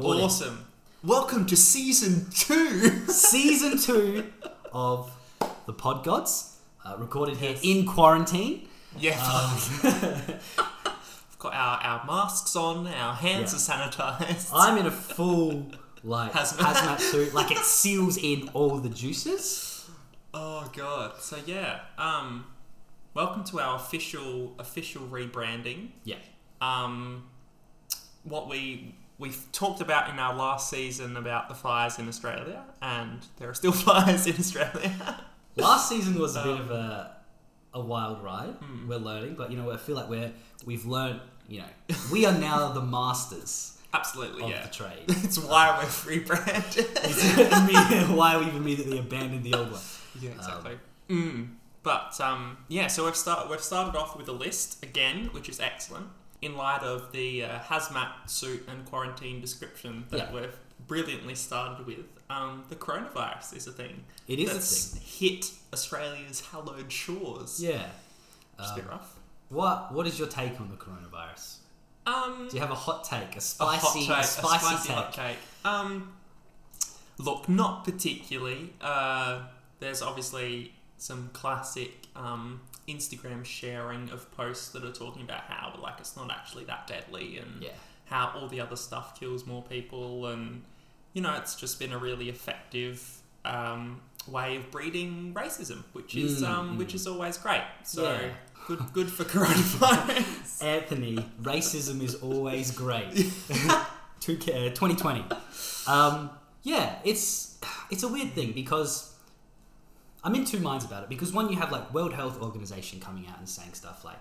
recording. Awesome. Welcome to season two. Season two of the Pod Gods, uh, recorded Yes. here in quarantine. yeah. Um, We've got our, our masks on, our hands Yeah. are sanitized. I'm in a full like Hazmat. hazmat. suit, like it seals in all the juices. oh god. So yeah. Um welcome to our official official rebranding. Yeah, Um what we we've talked about in our last season about the fires in Australia and there are still fires in Australia. last season was a bit Um, of a a wild ride. Hmm. We're learning, but you know, I feel like we're we've learned. You know, we are now the masters Absolutely, of yeah. the trade. It's why we're rebranded. Immediately- Why we've immediately abandoned the old one. Yeah, exactly. mm. But um, yeah, so we've started. We've started off with a list again, which is excellent. In light of the uh, hazmat suit and quarantine description that Yeah. we've brilliantly started with, um, the coronavirus is a thing. It is that's a thing. hit Australia's hallowed shores. Yeah. Bit Um, rough. what What is your take on the coronavirus? Um, Do you have a hot take, a a spicy, hot take, a spicy, spicy take? hot take. Um, look, not particularly. Uh, there's obviously some classic um, Instagram sharing of posts that are talking about how like it's not actually that deadly and Yeah. how all the other stuff kills more people and you know it's just been a really effective um, way of breeding racism, which is Mm, um, mm. which is always great. So Yeah. good good for coronavirus. Anthony, racism is always great. Two K- uh, 2020. Um, yeah, it's it's a weird thing because I'm in two minds about it. Because one, you have like World Health Organization coming out and saying stuff like,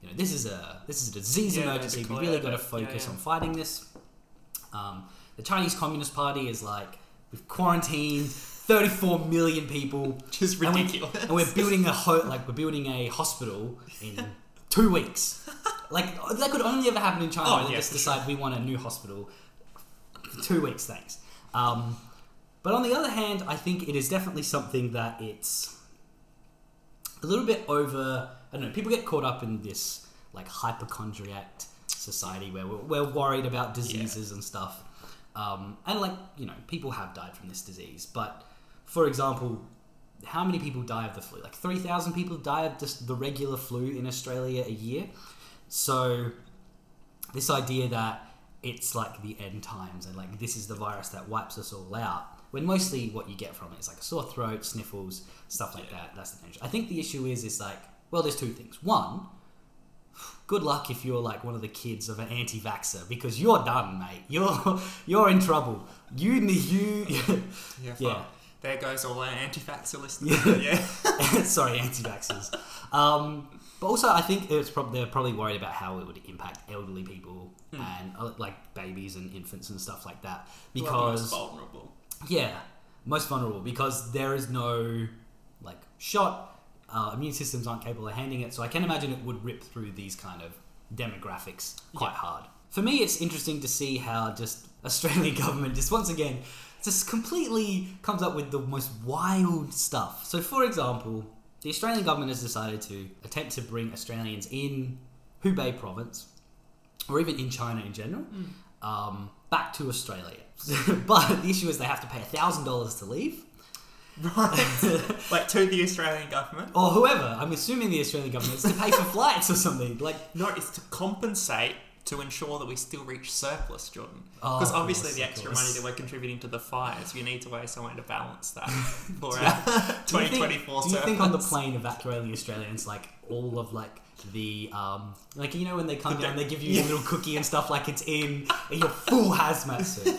you know, this is a this is a disease Yeah, emergency. We really got to it. Yeah, focus yeah. on fighting this. Um, the Chinese Communist Party is like we've quarantined 34 million people just is and we- ridiculous. and we're building a ho- like we're building a hospital in two weeks. Like that could only ever happen in China. Oh, they just decide we want a new hospital. Two weeks, thanks. Um, but on the other hand, I think it is definitely something that it's a little bit over. I don't know. People get caught up in this like hypochondriac society where we're, we're worried about diseases and stuff. Um, and like you know, people have died from this disease. But for example, how many people die of the flu? Like three thousand people die of just the regular flu in Australia a year. So this idea that it's like the end times and like this is the virus that wipes us all out. When mostly what you get from it is like a sore throat, sniffles, stuff like that. That's the danger. I think the issue is is like well, there's two things. One, good luck if you're like one of the kids of an anti-vaxxer because you're done, mate. You're you're in trouble. You need you Yeah, Yeah. fuck. There goes all our anti-vaxxer listeners. Yeah. yeah. sorry, anti-vaxxers. Um, but also, I think it's prob- they're probably worried about how it would impact elderly people Hmm. and uh, like babies and infants and stuff like that. Because vulnerable. Yeah, most vulnerable because there is no like shot. Uh, immune systems aren't capable of handling it, so I can imagine it would rip through these kind of demographics quite Yeah. hard. For me, it's interesting to see how just Australian government just once again just completely comes up with the most wild stuff. So, for example, the Australian government has decided to attempt to bring Australians in Hubei province, or even in China in general, um, back to Australia. but the issue is they have to pay thousand dollars to leave. Right. like to the Australian government. or whoever. I'm assuming the Australian government is to pay for flights or something. Like, No, it's to compensate to ensure that we still reach surplus, Jordan. Oh, Because of obviously course, the extra money that we're contributing to the fires, you need to weigh somewhere to balance that for our do you think, 2024 do you think on the plane evacuating Australians, like all of like the um, like you know when they come The down, they give you a little cookie and stuff, like it's in your full hazmat suit.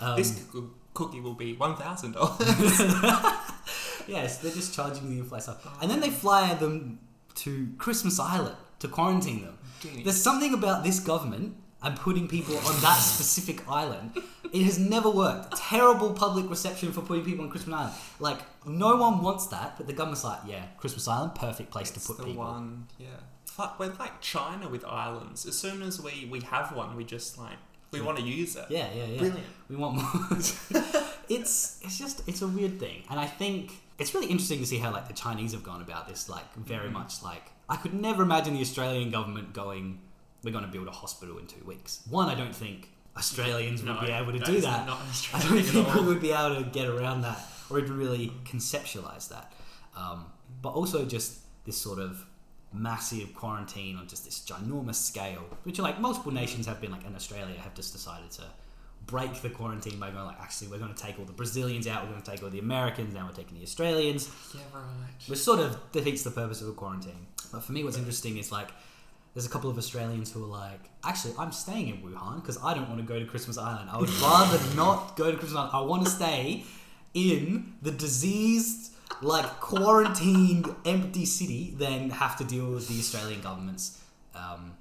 Um, This coo- cookie will be $1,000. yes, they're just charging the stuff, and then they fly them to Christmas Island to quarantine them. Genius. There's something about this government and putting people on that specific island. It has never worked. Terrible public reception for putting people on Christmas Island. Like no one wants that, but the government's like, yeah, Christmas Island, perfect place It's to put the people. one, yeah. Fuck, we're like China with islands. As soon as we, we have one, we just like, we want to use it. Yeah, yeah, yeah. Brilliant. We want more. it's it's just it's a weird thing, and I think it's really interesting to see how like the Chinese have gone about this. Like very Mm-hmm. much like I could never imagine the Australian government going, "We're going to build a hospital in two weeks." One, I don't think Australians would be able to do that. Not I don't think we would be able to get around that or even really conceptualize that. Um, but also just this sort of massive quarantine on just this ginormous scale, which like multiple nations have been like, and Australia have just decided to break the quarantine by going like, actually, we're going to take all the Brazilians out, we're going to take all the Americans, now we're taking the Australians, Yeah, right. which sort of defeats the purpose of a quarantine. But for me, what's interesting is like, there's a couple of Australians who are like, actually, I'm staying in Wuhan because I don't want to go to Christmas Island. I would rather not go to Christmas Island. I want to stay in the diseased, like quarantined, empty city than have to deal with the Australian government's um,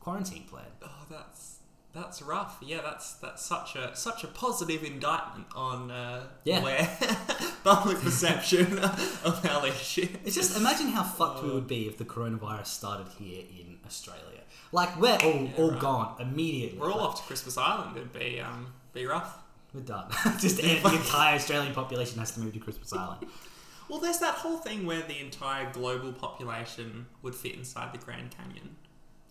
quarantine plan. Oh, that's that's rough. Yeah, that's that's such a such a positive indictment on uh, Yeah. where public perception of our leadership. It's just imagine how fucked we would be if the coronavirus started here in Australia. Like we're all, Yeah, all right. gone immediately. We're all Like, off to Christmas Island. It'd be um be rough. We're done. just the entire Australian population has to move to Christmas Island. Well, there's that whole thing where the entire global population would fit inside the Grand Canyon.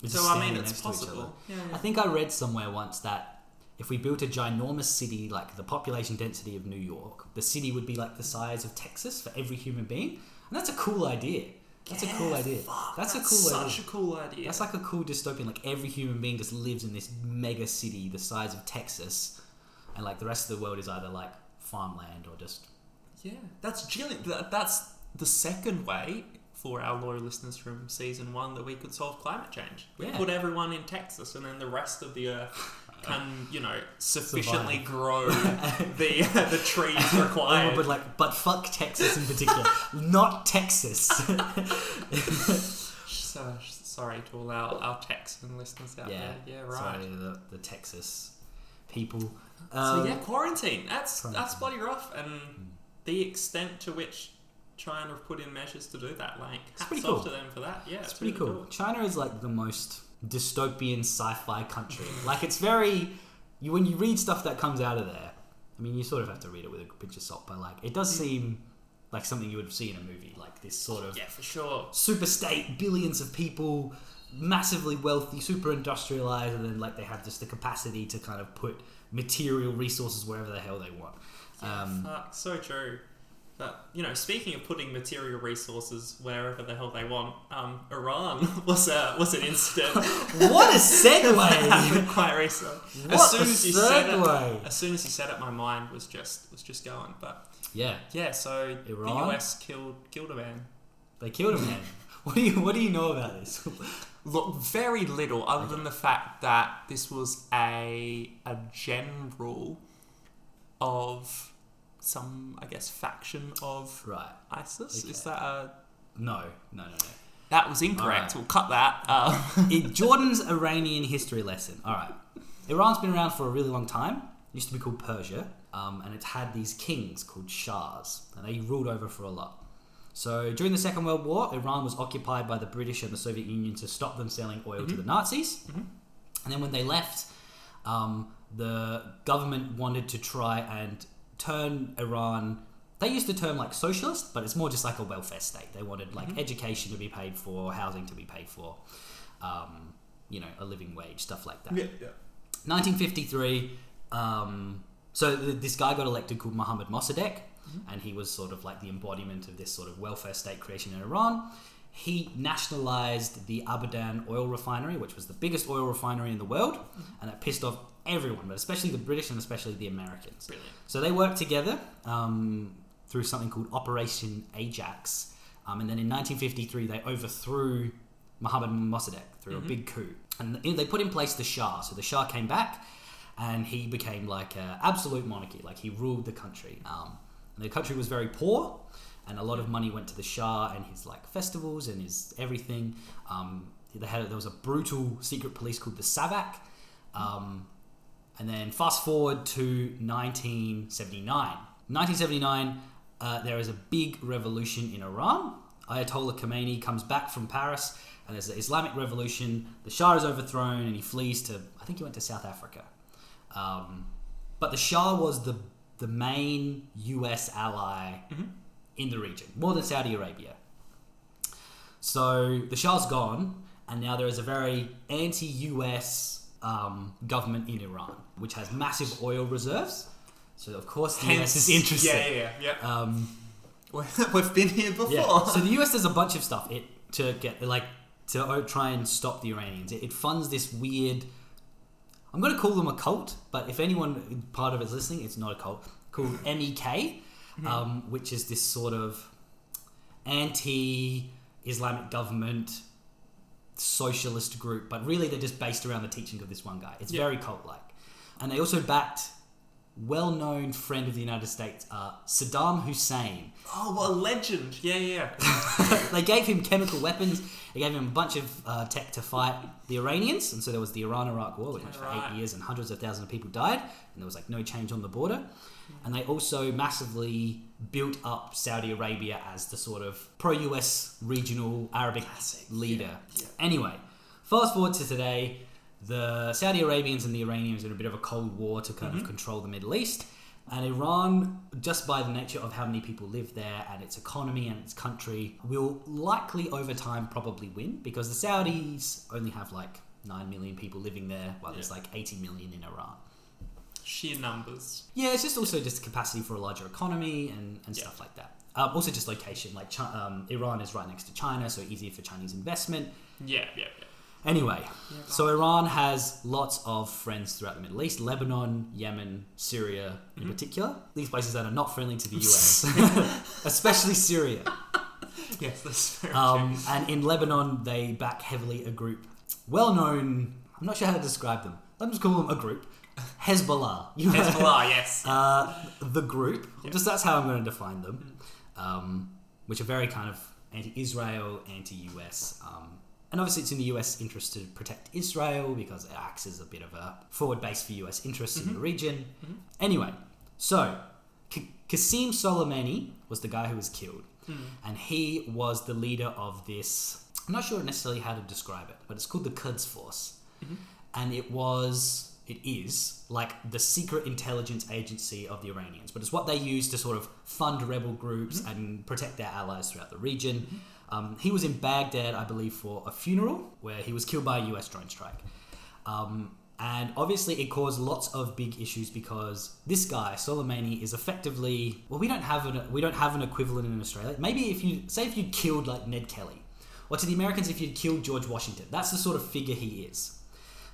We're so I mean, it's next to each other. possible. Yeah, I think I read somewhere once that if we built a ginormous city like the population density of New York, the city would be like the size of Texas for every human being. And that's a cool idea. That's a cool idea. fuck, that's, a cool such idea. a cool idea. That's like a cool dystopian. Like every human being just lives in this mega city the size of Texas, and like the rest of the world is either like farmland or just Yeah, that's Gillian. That, that's the second way for our loyal listeners from season one that we could solve climate change. We Yeah. put everyone in Texas, and then the rest of the earth can, you know, sufficiently Survive. grow the the trees Oh, required. but like, but fuck Texas in particular, not Texas. so sorry to all our, our Texan listeners out yeah, there. Yeah, right. Sorry, the, the Texas people. So Um, yeah, quarantine. That's that's bloody rough, and the extent to which China have put in measures to do that, like It's hats pretty off cool. to them for that. Yeah, it's it's, pretty really cool. China is like the most dystopian sci-fi country. like it's very you when you read stuff that comes out of there. I mean, you sort of have to read it with a pinch of salt, but like it does mm. seem like something you would see in a movie. Like this sort of Yeah, for sure. super state, billions of people, massively wealthy, super industrialized, and then like they have just the capacity to kind of put material resources wherever the hell they want. Yeah, Um, fuck, so true. But you know, speaking of putting material resources wherever the hell they want, um, Iran was a was an incident what a segue! quite recent. What as soon a as you said it, segue! as soon as you said it, my mind was just was just going. But Yeah, yeah, so Iran? the US killed killed a man. they killed a man. What do you What do you know about this? Look, very little other than the fact that this was a a general of some, I guess, faction of right? ISIS. Is that a No, no, no, no. That was incorrect. Alright. We'll cut that. Um, Jordan's Iranian history lesson. All right. Iran's been around for a really long time. It used to be called Persia, um, and it's had these kings called Shahs, and they ruled over for a lot. So during the Second World War, Iran was occupied by the British and the Soviet Union to stop them selling oil to the Nazis. And then when they left, um, the government wanted to try and turn Iran. They used the term like socialist, but it's more just like a welfare state. They wanted like education to be paid for, housing to be paid for, um, you know, a living wage, stuff like that. yeah, yeah. 1953. Um, so th- this guy got elected called Mohammad Mossadegh, and he was sort of like the embodiment of this sort of welfare state creation in Iran. He nationalized the Abadan oil refinery, which was the biggest oil refinery in the world, and it pissed off everyone, but especially the British and especially the Americans. Brilliant. So they worked together um, through something called Operation Ajax. Um, and then in 1953, they overthrew Mohammad Mossadegh through a big coup. And they put in place the Shah. So the Shah came back and he became like an absolute monarchy. Like he ruled the country. Um, and the country was very poor. And a lot of money went to the Shah and his like festivals and his everything. Um, they had there was a brutal secret police called the Savak. Um, and then fast forward to 1979. 1979, uh, there is a big revolution in Iran. Ayatollah Khomeini comes back from Paris, and there's the Islamic revolution. The Shah is overthrown, and he flees to, I think he went to South Africa. Um, but the Shah was the, the main US ally in the region, more than Saudi Arabia. So the Shah's gone, and now there is a very anti US um, government in Iran, which has massive oil reserves. So of course the Hence- US is interested. Yeah, yeah, yeah. yeah. Um, We've been here before. yeah. So the US does a bunch of stuff it to get like to try and stop the Iranians. It, it funds this weird. I'm going to call them a cult, but if anyone part of it's listening, it's not a cult. Called MEK, um, which is this sort of anti-Islamic government socialist group, but really they're just based around the teaching of this one guy. It's Yeah. very cult-like, and they also backed well-known friend of the United States, uh, Saddam Hussein. oh, what a legend! Yeah, yeah. yeah. they gave him chemical weapons. They gave him a bunch of uh, tech to fight the Iranians, and so there was the Iran-Iraq War, which went for eight years, and hundreds of thousands of people died, and there was like no change on the border. And they also massively built up Saudi Arabia as the sort of pro-US regional Arabic Classic, leader. yeah, Anyway, fast forward to today, the Saudi Arabians and the Iranians are in a bit of a cold war to kind of mm-hmm. control the Middle East. And Iran, just by the nature of how many people live there and its economy and its country, will likely over time probably win because the Saudis only have like 9 million people living there, while there's like 80 million in Iran. Sheer numbers. Yeah, it's just also just capacity for a larger economy and, and Yeah. stuff like that. Um, also, just location. Like Chi- um, Iran is right next to China, so easier for Chinese investment. Yeah, yeah, yeah. Anyway, Yeah, so Iran has lots of friends throughout the Middle East Lebanon, Yemen, Syria in particular. These places that are not friendly to the US, especially Syria. Yes, that's very Um, and in Lebanon, they back heavily a group well known, I'm not sure how to describe them. Let me just call them a group Hezbollah. Hezbollah, yes. uh, the group, Yeah. just that's how I'm going to define them, um, which are very kind of anti-Israel, anti-US, um, and obviously it's in the US interest to protect Israel because it acts as a bit of a forward base for US interests in the region. Anyway, so K- Qasim Soleimani was the guy who was killed, and he was the leader of this. I'm not sure necessarily how to describe it, but it's called the Quds Force, and it was it is like the secret intelligence agency of the Iranians, but it's what they use to sort of fund rebel groups and protect their allies throughout the region. Um, he was in Baghdad, I believe, for a funeral where he was killed by a US drone strike. Um, and obviously, it caused lots of big issues because this guy Soleimani is effectively well, we don't have an we don't have an equivalent in Australia. Maybe if you say if you killed like Ned Kelly, or to the Americans if you'd killed George Washington, that's the sort of figure he is.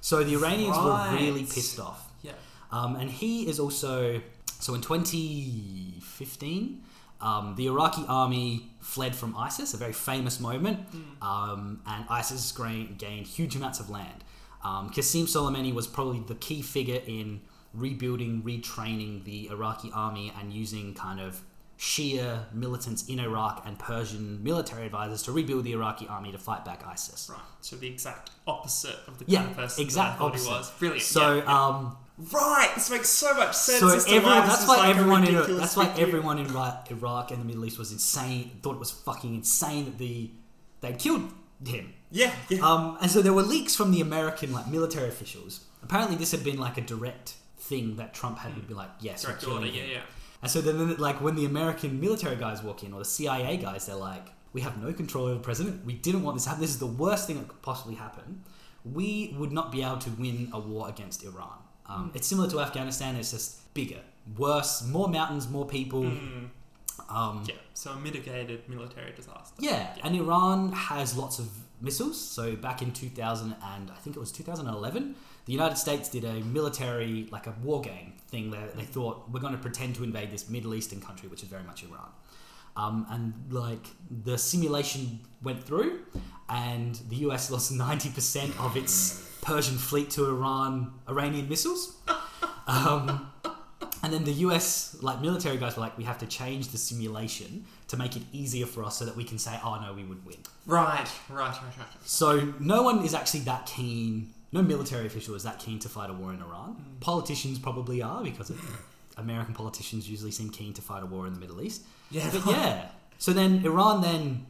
So the Iranians were really pissed off. yeah. Um, and he is also so in 2015, um, the Iraqi army fled from ISIS, a very famous moment, um, and ISIS gra- gained huge amounts of land. Um, Qasim Soleimani was probably the key figure in rebuilding, retraining the Iraqi army, and using kind of Shia militants in Iraq and Persian military advisors to rebuild the Iraqi army to fight back ISIS. Right. So the exact opposite of the kind Yeah, of person exact that I opposite. he was. Brilliant. So, yeah, yeah. um, right. This makes so much sense. So everyone, why that's why like everyone in that's why everyone in Iraq, and the Middle East was insane. Thought it was fucking insane that the they killed him. Yeah, yeah. Um, and so there were leaks from the American like military officials. Apparently, this had been like a direct thing that Trump had to be like, yes, Direct order. Yeah, him. yeah. And so then, like, when the American military guys walk in, or the CIA guys, they're like, we have no control over the president. We didn't want this to happen. This is the worst thing that could possibly happen. We would not be able to win a war against Iran. Um, It's similar to Afghanistan. It's just bigger, worse, more mountains, more people. Mm, Um, yeah. So a mitigated military disaster. yeah, and Iran has lots of missiles. So back in 2000 and I think it was 2011, the United States did a military, like a war game thing where they thought we're going to pretend to invade this Middle Eastern country, which is very much Iran. Um, and like the simulation went through, and the US lost 90% of its Persian fleet to Iran, Iranian missiles. Um, and then the US like military guys were like, we have to change the simulation to make it easier for us so that we can say, oh no, we would win. Right, right, right, right. So no one is actually that keen. No military official is that keen to fight a war in Iran. Politicians probably are because American politicians usually seem keen to fight a war in the Middle East. Yeah, But yeah, so then Iran then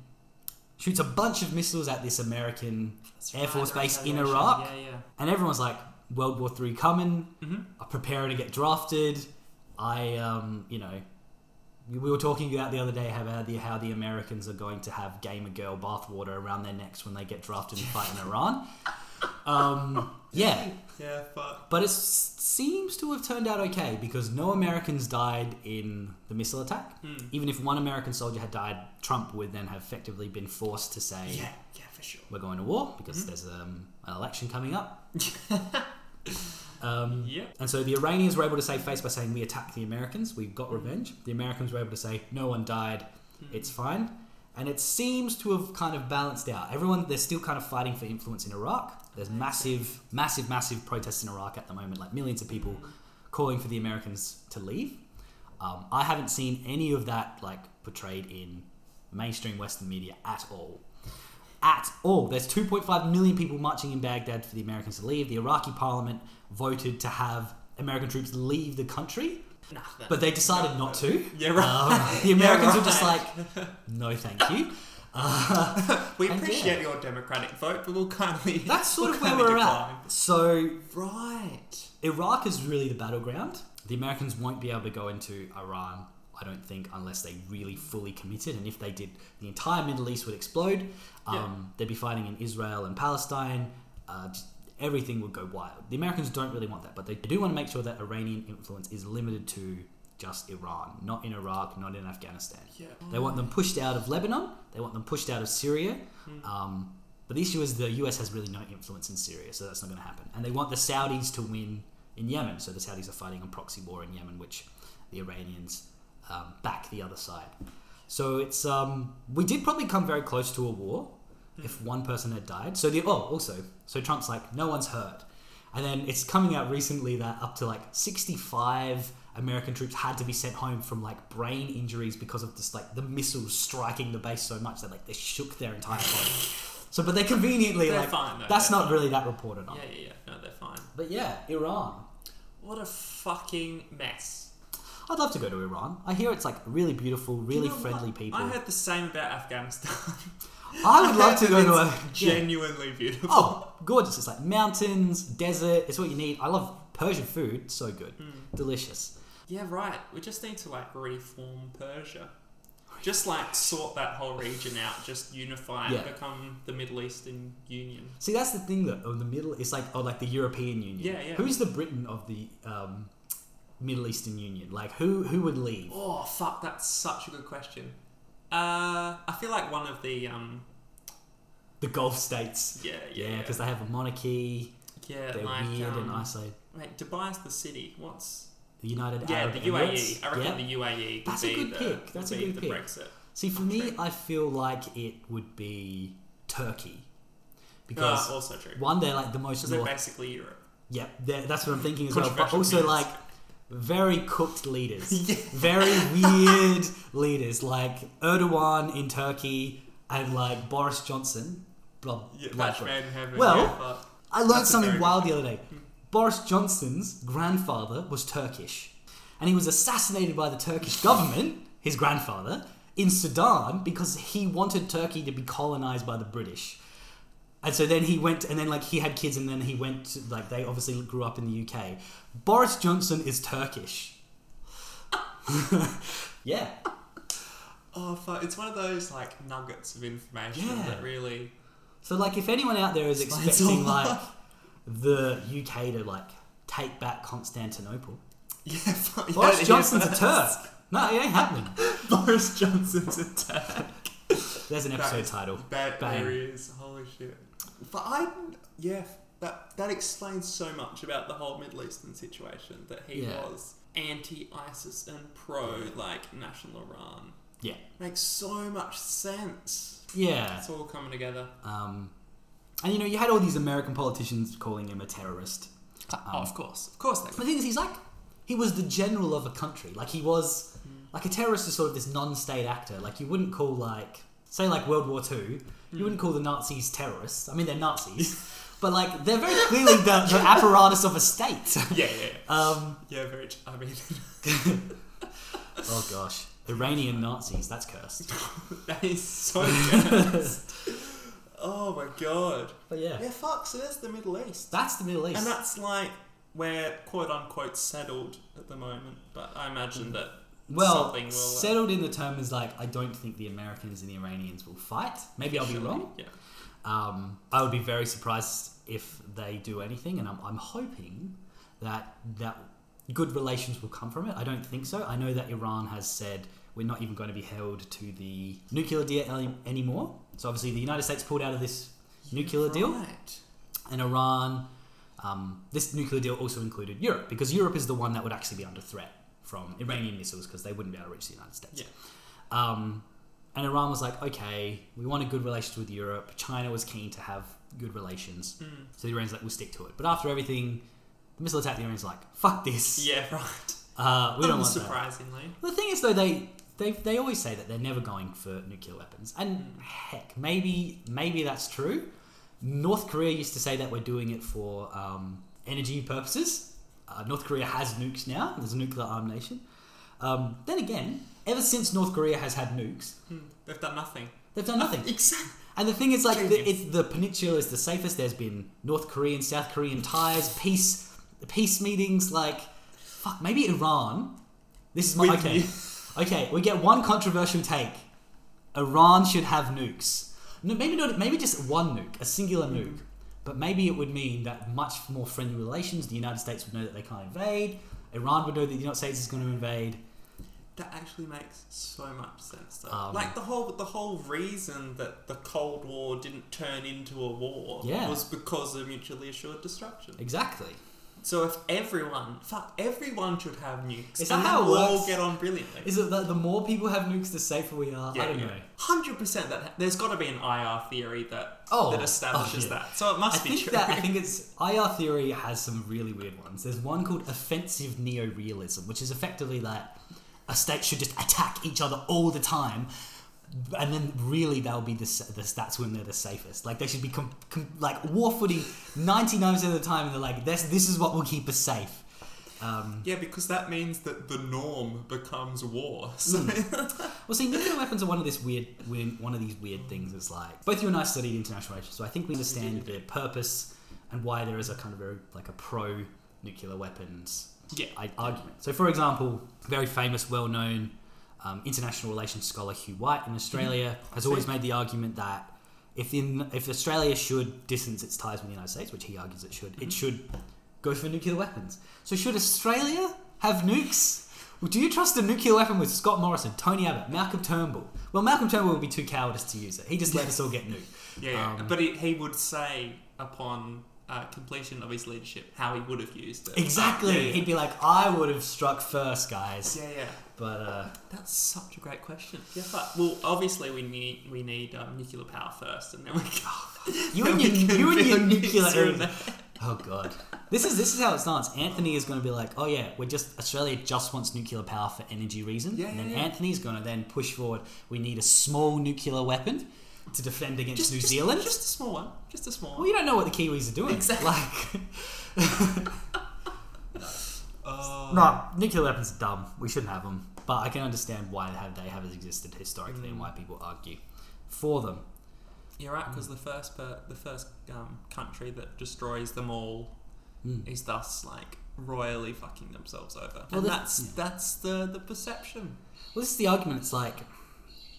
shoots a bunch of missiles at this American That's Air right, Force base in Iraq. Yeah, yeah. and everyone's like, World War Three coming. Mhm. I'm preparing to get drafted. I, um, you know, we we were talking about the other day how about the how the Americans are going to have gamer girl bathwater around their necks when they get drafted and fight in Iran. Um, yeah, Yeah, fuck. but it s- seems to have turned out okay because no Americans died in the missile attack. Hmm. Even if one American soldier had died, Trump would then have effectively been forced to say, Yeah, yeah, for sure. "We're going to war because Mm-hmm. there's um, an election coming up." um, Yep. and so the Iranians were able to save face by saying, "We attacked the Americans. We got revenge." The Americans were able to say, "No one died. It's fine." And it seems to have kind of balanced out. Everyone, they're still kind of fighting for influence in Iraq. There's massive, massive, massive protests in Iraq at the moment. Like millions of people calling for the Americans to leave. Um, I haven't seen any of that like portrayed in mainstream Western media at all. At all. There's 2.5 million people marching in Baghdad for the Americans to leave. The Iraqi parliament voted to have American troops leave the country, Nah, but they decided not to. Yeah, right. Um, the Americans were just like, no, thank you. Uh, we appreciate yeah. your democratic vote, but we'll kindly. that's sort we'll of where we're decline. at. So Right. Iraq is really the battleground. The Americans won't be able to go into Iran, I don't think, unless they really fully committed. And if they did, the entire Middle East would explode. Um, Yeah. They'd be fighting in Israel and Palestine. Uh, everything would go wild. The Americans don't really want that, but they do want to make sure that Iranian influence is limited to just Iran, not in Iraq, not in Afghanistan. Yeah. They want them pushed out of Lebanon. They want them pushed out of Syria. Um, but the issue is the US has really no influence in Syria, so that's not going to happen. And they want the Saudis to win in Yemen. So the Saudis are fighting a proxy war in Yemen, which the Iranians um, back the other side. So it's um, we did probably come very close to a war if one person had died. So the oh also so Trump's like no one's hurt, and then it's coming out recently that up to like sixty five American troops had to be sent home from like brain injuries because of just like the missiles striking the base so much that like they shook their entire body. So, but they conveniently They're like fine, though, that's not fine. really that reported on. Yeah, yeah, yeah. No, they're fine. But yeah, Iran. What a fucking mess. I'd love to go to Iran. I hear it's like really beautiful, really You know friendly what? people. I heard the same about Afghanistan. I would love to go to a It's yeah. genuinely beautiful. Oh, gorgeous! It's like mountains, desert. It's what you need. I love Persian food. So good, Hmm. delicious. Yeah, right. We just need to like reform Persia. Just like sort that whole region out, just unify Yeah. and become the Middle Eastern Union. See, that's the thing that of the middle. It's like oh, like the European Union. Yeah, yeah. Who's the Britain of the um, Middle Eastern Union? Like who who would leave? Oh fuck, that's such a good question. Uh, I feel like one of the um, The Gulf states. yeah, yeah, Yeah, yeah, because they have a monarchy. yeah, They're like, weird and um, isolated. Wait, Dubai's the city. What's The United Arab? yeah, Arab the Emirates. UAE. I reckon Yeah. the UAE. That's a good the, pick. That's a good pick. Brexit. See, for me. I feel like it would be Turkey Uh, because also true. one, they're like the most Because they're basically Europe. Yeah, that's what I'm thinking as well. But also like very cooked leaders, Yeah. very weird leaders like Erdogan in Turkey and like Boris Johnson. Blood, Yeah, blood match broth. made in heaven. Well, yeah. I learned something wild the other day. Boris Johnson's grandfather was Turkish, and he was assassinated by the Turkish government, his grandfather, in Sudan because he wanted Turkey to be colonized by the British. And so then he went, and then like he had kids, and then he went, to, like they obviously grew up in the UK. Boris Johnson is Turkish. yeah, Oh fuck! It's one of those like nuggets of information Yeah. that really. so like if anyone out there is Explains expecting like the UK to like take back Constantinople, Yeah, fuck, Boris yeah, Johnson's a Turk. No, it ain't happening. Boris Johnson's a Turk. There's an episode is title. Bad Bang. areas. Holy shit. But I, yeah, that that explains so much about the whole Middle Eastern situation. That he Yeah. was anti-ISIS and pro like national Iran. Yeah. Makes so much sense. Yeah. It's all coming together. Um, and you know, you had all these American politicians calling him a terrorist. oh, of course, of course they The thing is, he's like, he was the general of a country. Like, he was, Hmm. like, a terrorist is sort of this non state actor. Like, you wouldn't call, like, say, like World War Two, Hmm. you wouldn't call the Nazis terrorists. I mean, they're Nazis. but, like, they're very clearly the, the apparatus of a state. Yeah, yeah, yeah. um, yeah. Very. I mean, oh, gosh. Iranian Nazis, that's cursed. that is so cursed. oh my god. But yeah, Yeah, fuck. So that's the Middle East. that's the Middle East. And that's like where quote unquote settled at the moment. But I imagine that Well, will uh, settled in the term is like I don't think the Americans and the Iranians will fight. Maybe I'll be wrong. Yeah. Um, I would be very surprised if they do anything, and I'm, I'm hoping that that good relations will come from it. I don't think so. I know that Iran has said we're not even going to be held to the nuclear deal anymore. So obviously the United States pulled out of this nuclear deal, Right. and Iran. Um, this nuclear deal also included Europe because Europe is the one that would actually be under threat from Iranian missiles because they wouldn't be able to reach the United States. Yeah. Um, and Iran was like, okay, we want a good relationship with Europe. China was keen to have good relations. Mm. So the Iranians like, we'll stick to it. But after everything, the missile attack, the Iranians like, fuck this. Yeah, right. Uh, we don't want that. Unsurprisingly. The thing is, though, they, they they always say that they're never going for nuclear weapons, and heck, maybe maybe that's true. North Korea used to say that we're doing it for um, energy purposes. Uh, North Korea has nukes now. There's a nuclear armed nation. Um, then again, ever since North Korea has had nukes, Hmm. They've done nothing. they've done nothing. Exactly. And the thing is, like, the, Genius. it's, the peninsula is the safest. There's been North Korean, South Korean ties, peace, peace meetings. Like, fuck, maybe Iran. This is my With okay. you. Okay, we get one controversial take. Iran should have nukes. No, maybe not. Maybe just one nuke, a singular nuke. But maybe it would mean that much more friendly relations. The United States would know that they can't invade. Iran would know that the United States is going to invade. That actually makes so much sense. Though. Um, like the whole the whole reason that the Cold War didn't turn into a war Yeah. was because of mutually assured destruction. Exactly. So if everyone, fuck, everyone should have nukes, Is that how we'll all get on brilliantly. Is it that the more people have nukes, the safer we are? I don't know. Hundred percent. That there's got to be an IR theory that Oh, that establishes oh, yeah. that. So it must I be think true. that I think it's IR theory has some really weird ones. There's one called offensive neo-realism, which is effectively that a state should just attack each other all the time, and then really they'll be the, the that's when they're the safest. Like they should be com, com, like war footing 99 percent of the time, and they're like this this is what will keep us safe. Um, yeah, because that means that the norm becomes war. So Well, see, nuclear weapons are one of this weird, one of these weird things. It's like both you and I studied international relations, so I think we understand their purpose and why there is a kind of very like a pro nuclear weapons yeah, I- argument. So, for example, very famous, well-known um, international relations scholar Hugh White in Australia has always made the argument that if in if Australia should distance its ties with the United States, which he argues it should, it should go for nuclear weapons. So, should Australia have nukes? Well, do you trust a nuclear weapon with Scott Morrison, Tony Abbott, Malcolm Turnbull? Well, Malcolm Turnbull would be too cowardice to use it. He just let us all get nuked. yeah, yeah. Um, but he, he would say upon uh, completion of his leadership how he would have used it. Exactly. Yeah, yeah. He'd be like, I would have struck first, guys. yeah, yeah. But uh, That's such a great question. Yeah, but, well, obviously we need we need um, nuclear power first, and then we can. you then and your, you and your nuclear nukes from area. there. Oh god. This is this is how it starts. Anthony is going to be like, "Oh yeah, we're just Australia just wants nuclear power for energy reasons." Yeah, and then yeah, yeah. Anthony's going to then push forward. We need a small nuclear weapon to defend against Just, New just- Zealand. just a small one, just a small one. well, you don't know what the Kiwis are doing. Exactly. Like, Uh, no, nuclear weapons are dumb. We shouldn't have them. But I can understand why they have, they have existed historically and Mm. why people argue for them. You're right, because the first per, the first um, country that destroys them all Mm. is thus like royally fucking themselves over, Well, and that's yeah. that's the the perception. Well, this is the argument. It's like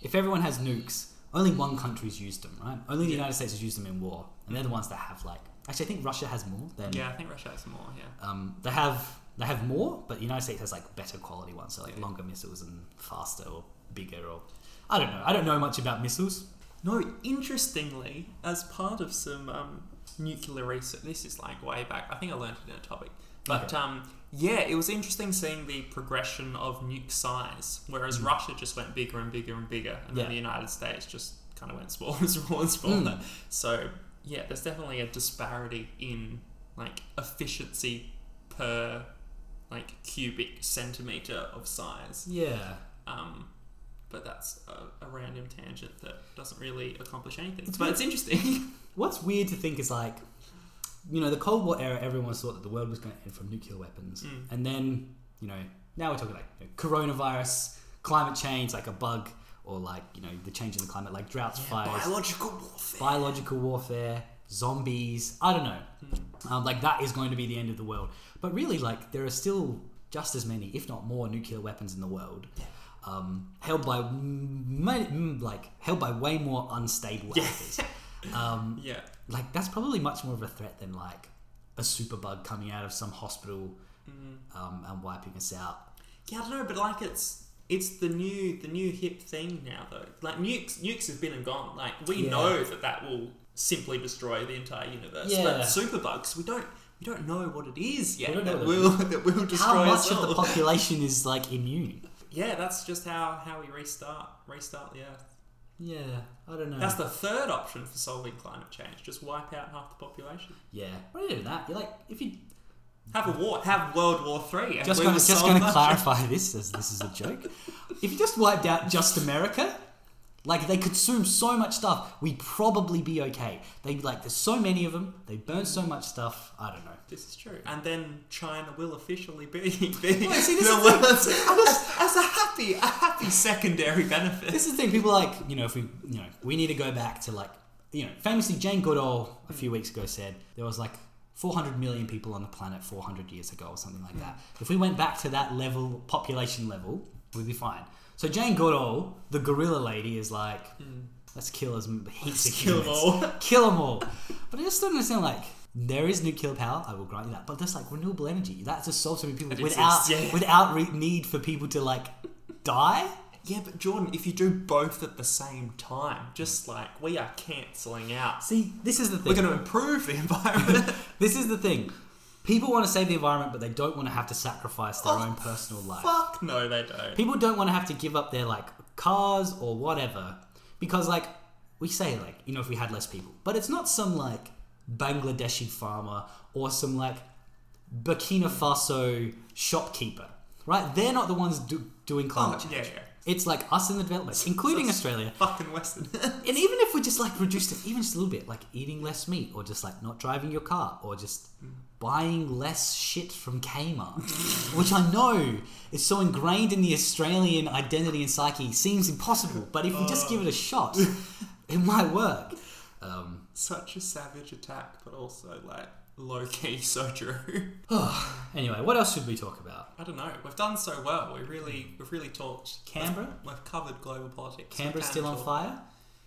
if everyone has nukes, only one country's used them, right? Only the Yeah. United States has used them in war, and they're the ones that have like. Actually, I think Russia has more than. Yeah, I think Russia has more. Yeah, Um, they have they have more, but the United States has like better quality ones, so like Yeah. longer missiles and faster or bigger or. I don't know. I don't know much about missiles. No, interestingly, as part of some um, nuclear research, this is like way back. I think I learned it in a topic, but Okay. um, yeah, it was interesting seeing the progression of nuke size. Whereas Mm. Russia just went bigger and bigger and bigger, and Yeah. then the United States just kind of went smaller and smaller and smaller. Mm. So yeah, there's definitely a disparity in like efficiency per like cubic centimeter of size. Yeah. Um, but that's a, a random tangent that doesn't really accomplish anything. It's but weird. it's interesting. What's weird to think is like, you know, the Cold War era, everyone thought that the world was going to end from nuclear weapons, Mm. and then you know now we're talking like you know, coronavirus, climate change, like a bug, or like you know the change in the climate, like droughts, fires, biological warfare. biological warfare, zombies. I don't know. Mm. Um, like that is going to be the end of the world. But really, like there are still just as many, if not more, nuclear weapons in the world. Um, held by m- m- like held by way more unstable Yeah. Um, Yeah. like that's probably much more of a threat than like a superbug coming out of some hospital um, and wiping us out. Yeah, I don't know, but like it's it's the new the new hip thing now though. Like nukes nukes have been and gone. Like we Yeah. know that that will simply destroy the entire universe. Yeah. But superbugs, we don't we don't know what it is yet. that will that will destroy How much of the population is like immune? yeah, that's just how how we restart restart the earth. Yeah, I don't know. That's the third option for solving climate change. Just wipe out half the population. yeah. What are you doing that? You're like if you Have a war. Have World War Three. just we gonna will just solve gonna that. clarify this as this is a joke. if you just wiped out just America, like they consume so much stuff, we'd probably be okay. They like there's so many of them. They burn so much stuff. I don't know. This is true. And then China will officially be, be see, the world's as, as a happy a happy secondary benefit. This is the thing. People are like you know if we you know we need to go back to like you know famously Jane Goodall a few weeks ago said there was like 400 million people on the planet 400 years ago or something like that. Hmm. If we went back to that level population level, we'd be fine. So Jane Goodall, the gorilla lady, is like, hmm. let's kill as heaps of kill 'em humans. all. kill them all. But I just don't understand like. There is nuclear power, I will grant you that, but there's like renewable energy. That just solves so many people It without yeah. without re- need for people to like die. Yeah, but Jordan, if you do both at the same time, just like we are cancelling out. See, this is the thing. We're going to improve the environment. This is the thing. People want to save the environment, but they don't want to have to sacrifice their Oh, own personal life. Fuck no, they don't. People don't want to have to give up their like cars or whatever because like we say like you know if we had less people, but it's not some like Bangladeshi farmer or some like Burkina Faso shopkeeper, right? They're not the ones do- doing climate Oh, change. yeah, yeah. It's like us in the development, including That's Australia. Fucking Western. And even if we just like reduced it even just a little bit, like eating less meat, or just like not driving your car, or just mm. Buying less shit from Kmart, which I know is so ingrained in the Australian identity and psyche, seems impossible. But if we just give it a shot, it might work. Um, Such a savage attack, but also like low key so true. anyway, what else should we talk about? I don't know. We've done so well. We really, we've really talked. Canberra? We've, we've covered global politics. Canberra's still on fire.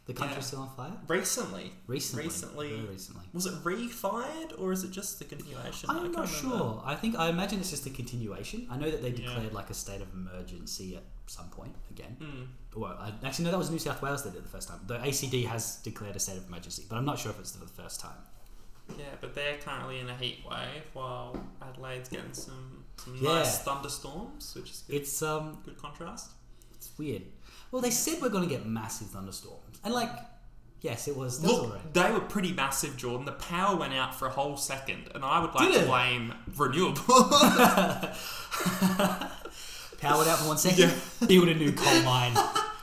The country's Yeah. still on fire. Recently. Recently, Recently. very recently. Was it re-fired or is it just the continuation? I I'm can't not remember. sure. I think I imagine it's just a continuation. I know that they Yeah. declared like a state of emergency at some point again. Hmm. Well, I, actually, no, that was New South Wales that did it the first time. The ACT has declared a state of emergency, but I'm not sure if it's the first time. Yeah, but they're currently in a heat wave while Adelaide's getting some, some Yeah. nice thunderstorms, which is good, It's um, good contrast. it's weird. Well, they said we're going to get massive thunderstorms, and like, yes, it was. Look, alright. they were pretty massive, Jordan. The power went out for a whole second, and I would like Did to it? blame renewable. Powered out for one second. Build a new coal mine.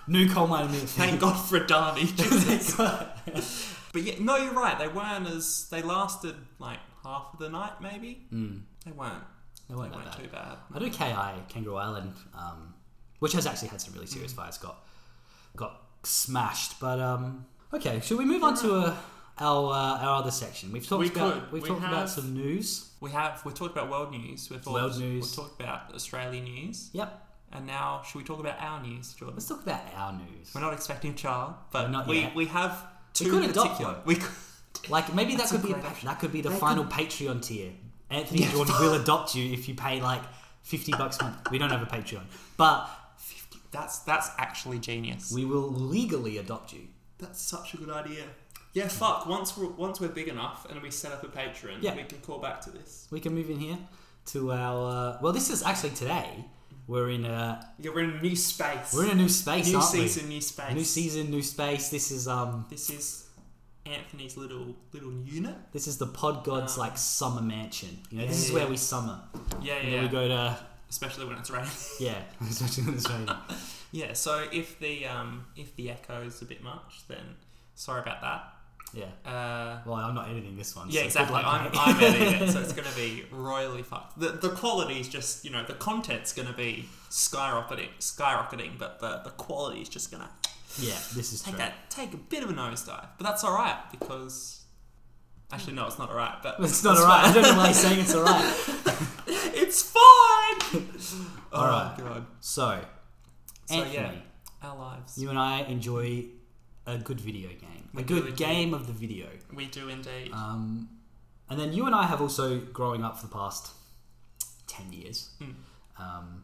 new coal mine. Thank God for. Jesus. but yeah, no, you're right. They weren't as they lasted like half of the night, maybe. Mm, They weren't. they They weren't weren't bad. too bad. I know KI, Kangaroo Island, um, which has actually had some really serious fires, got got smashed. But um, okay, should we move on to uh, our uh, our other section? We've talked We about could. we've We talked about have- some news. We have we talked about world news. We've World talked, news. We've talked about Australian news, Yep. and now should we talk about our news, Jordan? Let's talk about our news. We're not expecting a child, but not we yet. we have We two could adopt particular. one. We could. Like maybe that That's could a be a great option. that could be the final Patreon tier. Anthony and Jordan will adopt you if you pay like fifty bucks a month. We don't have a Patreon, but That's that's actually genius. we will legally adopt you. That's such a good idea. Yeah, fuck. Once we're once we're big enough and we set up a Patreon, Yeah. we can call back to this. We can move in here to our. Uh, well, this is actually today. We're in a Yeah, we're in a new space. we're in a new space, new aren't season, new space. we? New season, new space. This is um This is Anthony's little little unit. this is the Pod Gods Um, like summer mansion. You know, yeah, this is yeah, where we summer. Yeah, And yeah. then we go to Especially when it's raining. yeah, especially when it's raining. yeah. So if the um if the echo is a bit much, then sorry about that. Yeah. Uh, Well, I'm not editing this one. yeah, so exactly. luck, I'm. I'm editing it, so it's going to be royally fucked. The, the is just, you know, the content's going to be skyrocketing, skyrocketing, but the, the quality is just going to yeah, this is take true. that, take a bit of a nosedive. But that's all right because, actually, no, it's not all right. But It's not alright. I don't know why he's saying it's alright. it's fine. All right. Oh god. So, So Anthony, yeah, our lives. you and I enjoy a good video game, We a good really do. game of the video. We do indeed. Um, and then you and I have also, growing up for the past 10 years, Mm. um,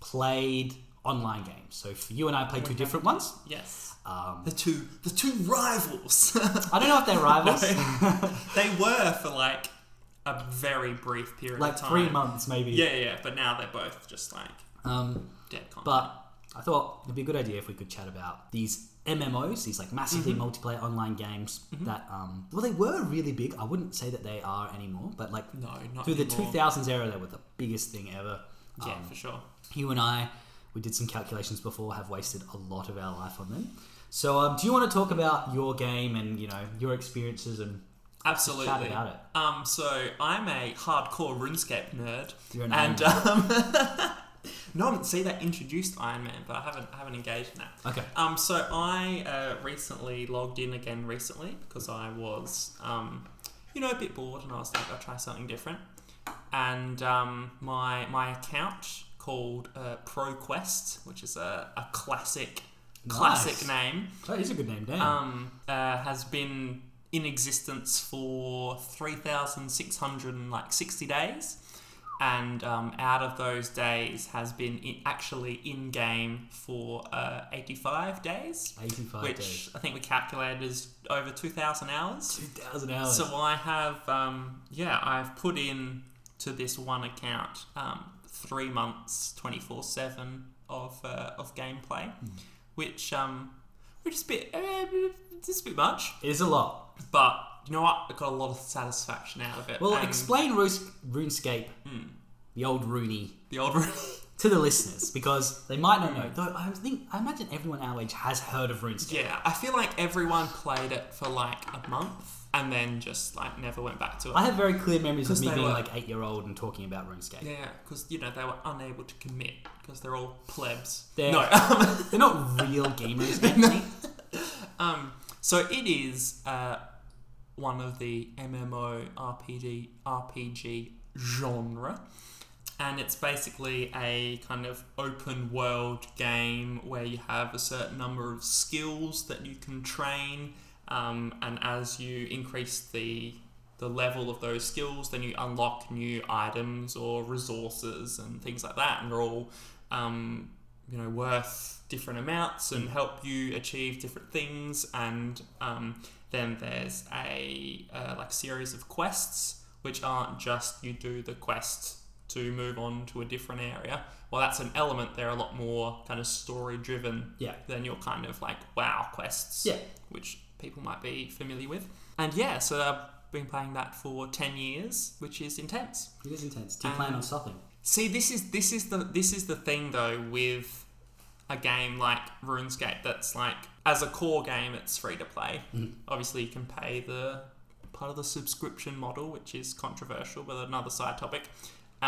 played online games. So for you and I played We two have. different ones. yes. Um, The two the two rivals. I don't know if they're rivals. they were for like a very brief period like of time. three months, maybe. Yeah, yeah, but now they're both just like Um, dead content. but I thought it'd be a good idea if we could chat about these MMOs, these like massively Mm-hmm. multiplayer online games that, um, well, they were really big. I wouldn't say that they are anymore, but like no, not through the 2000s era, they were the biggest thing ever. Yeah, Um, for sure. you and I, we did some calculations before, have wasted a lot of our life on them. So, um, do you want to talk about your game and you know your experiences and Absolutely. chat about it? Um, so I'm a hardcore RuneScape nerd, You're an and um, no, I see that introduced Iron Man, but I haven't I haven't engaged in that. Okay. Um, so I uh, recently logged in again recently because I was, um, you know, a bit bored, and I was like, I'll try something different. And um, my my account called uh, ProQuest, which is a, a classic classic name, That is a good name, damn. um, uh, has been in existence for three thousand six hundred and like sixty days, and um, out of those days has been in, actually in game for uh, eighty five days, 85 which days. I think we calculated is over two thousand hours. 2,000 hours. So I have, um, yeah, I've put in to this one account um, three months, twenty four seven of uh, of gameplay, Hmm. which um, which is a bit, uh, it's a bit much, it is a lot. but you know what? I got a lot of satisfaction out of it. Well, and- explain Rune- RuneScape, Hmm. the old Rooney, the old to the listeners because they might not know. Though I think I imagine everyone our age has heard of RuneScape. yeah, I feel like everyone played it for like a month and then just like never went back to it. I have very clear memories of me being were- like eight year old and talking about RuneScape. yeah, because you know they were unable to commit because they're all plebs. They're- no, They're not real gamers, Anthony. Um, so it is uh, one of the MMO RPG RPG genre, and it's basically a kind of open world game where you have a certain number of skills that you can train, um, and as you increase the the level of those skills, then you unlock new items or resources and things like that, and they're all um, you know worth different amounts and help you achieve different things and um, then there's a uh, like series of quests which aren't just you do the quest to move on to a different area well that's an element they're a lot more kind of story driven Yeah. than your kind of like wow quests Yeah. which people might be familiar with and yeah so i've been playing that for 10 years which is intense It is intense. Do you plan Um, on stopping? See, this is this is the this is the thing though with a game like RuneScape that's like as a core game it's free to play. Mhm. Obviously, you can pay the part of the subscription model, which is controversial, but another side topic.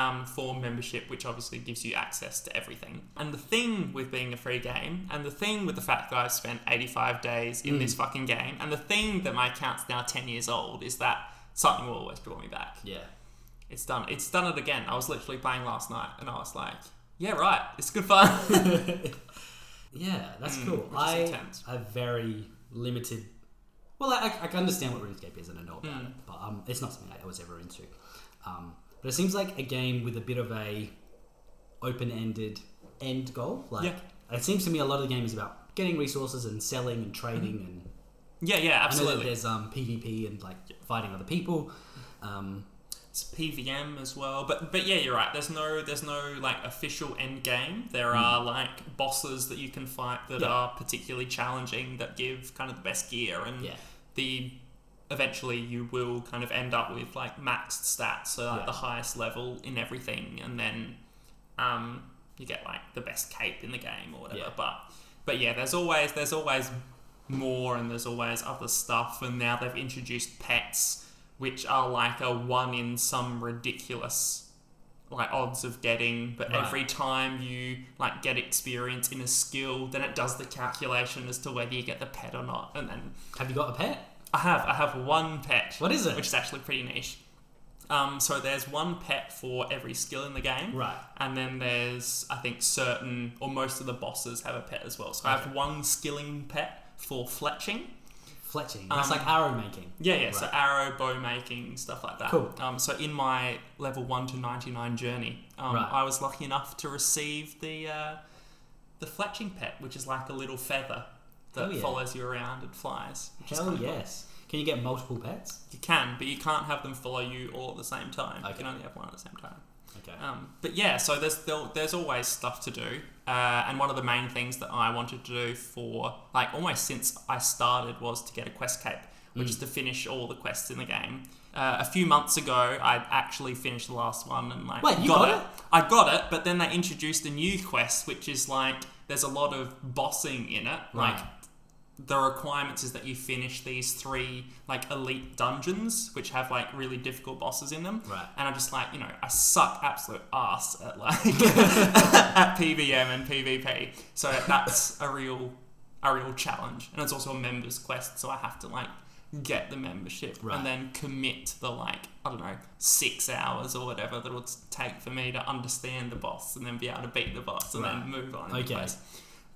Um, for membership, which obviously gives you access to everything. And the thing with being a free game, and the thing with the fact that I've spent 85 days in Mm. this fucking game, and the thing that my account's now 10 years old, is that something will always draw me back Yeah. it's done. It's done it again. I was literally playing last night, and I was like, "Yeah, right. It's good fun." Yeah, that's Mm, cool. I intense. have very limited. Well, I, I can understand what RuneScape is and I know about Mm. it, but um, it's not something I was ever into. Um, but it seems like a game with a bit of a open-ended end goal. Like Yeah. it seems to me, a lot of the game is about getting resources and selling and trading and yeah, yeah, I know that absolutely. there's um, PvP and like fighting other people. Um, It's PVM as well, but but yeah, you're right. There's no there's no like official end game. There Mm. are like bosses that you can fight that Yeah. are particularly challenging that give kind of the best gear and yeah, the eventually you will kind of end up with like maxed stats, so like Yeah. the highest level in everything, and then um, you get like the best cape in the game or whatever. Yeah. But but yeah, there's always there's always more, and there's always other stuff, and now they've introduced pets, which are like a one in some ridiculous like odds of getting but Right. every time you like get experience in a skill then it does the calculation as to whether you get the pet or not and then have you got a pet? I have. I have one pet. What is it? Which is actually pretty niche. Um, so there's one pet for every skill in the game, Right. and then there's I think certain or most of the bosses have a pet as well. So I have one skilling pet for fletching. Fletching. That's Um, like arrow making. Yeah, yeah. So arrow, bow making, stuff like that. Cool. Um, so in my level one to ninety nine journey, um, Right. I was lucky enough to receive the uh, the fletching pet, which is like a little feather that Hell yeah. follows you around and flies. Which is Hell kinda cool. Can you get multiple pets? You can, but you can't have them follow you all at the same time. You can only have one at the same time. Okay. Um, but yeah, so there's there's always stuff to do, uh, and one of the main things that I wanted to do for like almost since I started was to get a quest cape, which Mm. is to finish all the quests in the game. Uh, a few months ago, I actually finished the last one and like Wait, you got it? I got it, but then they introduced a new quest, which is like there's a lot of bossing in it. Like Right. The requirements is that you finish these three like elite dungeons, which have like really difficult bosses in them. Right. And I'm just like, you know, I suck absolute ass at like at PVM and PvP. So that's a real a real challenge. And it's also a members quest, so I have to like get the membership Right. and then commit the like I don't know six hours or whatever that it'll take for me to understand the boss and then be able to beat the boss and Right. then move on. Okay.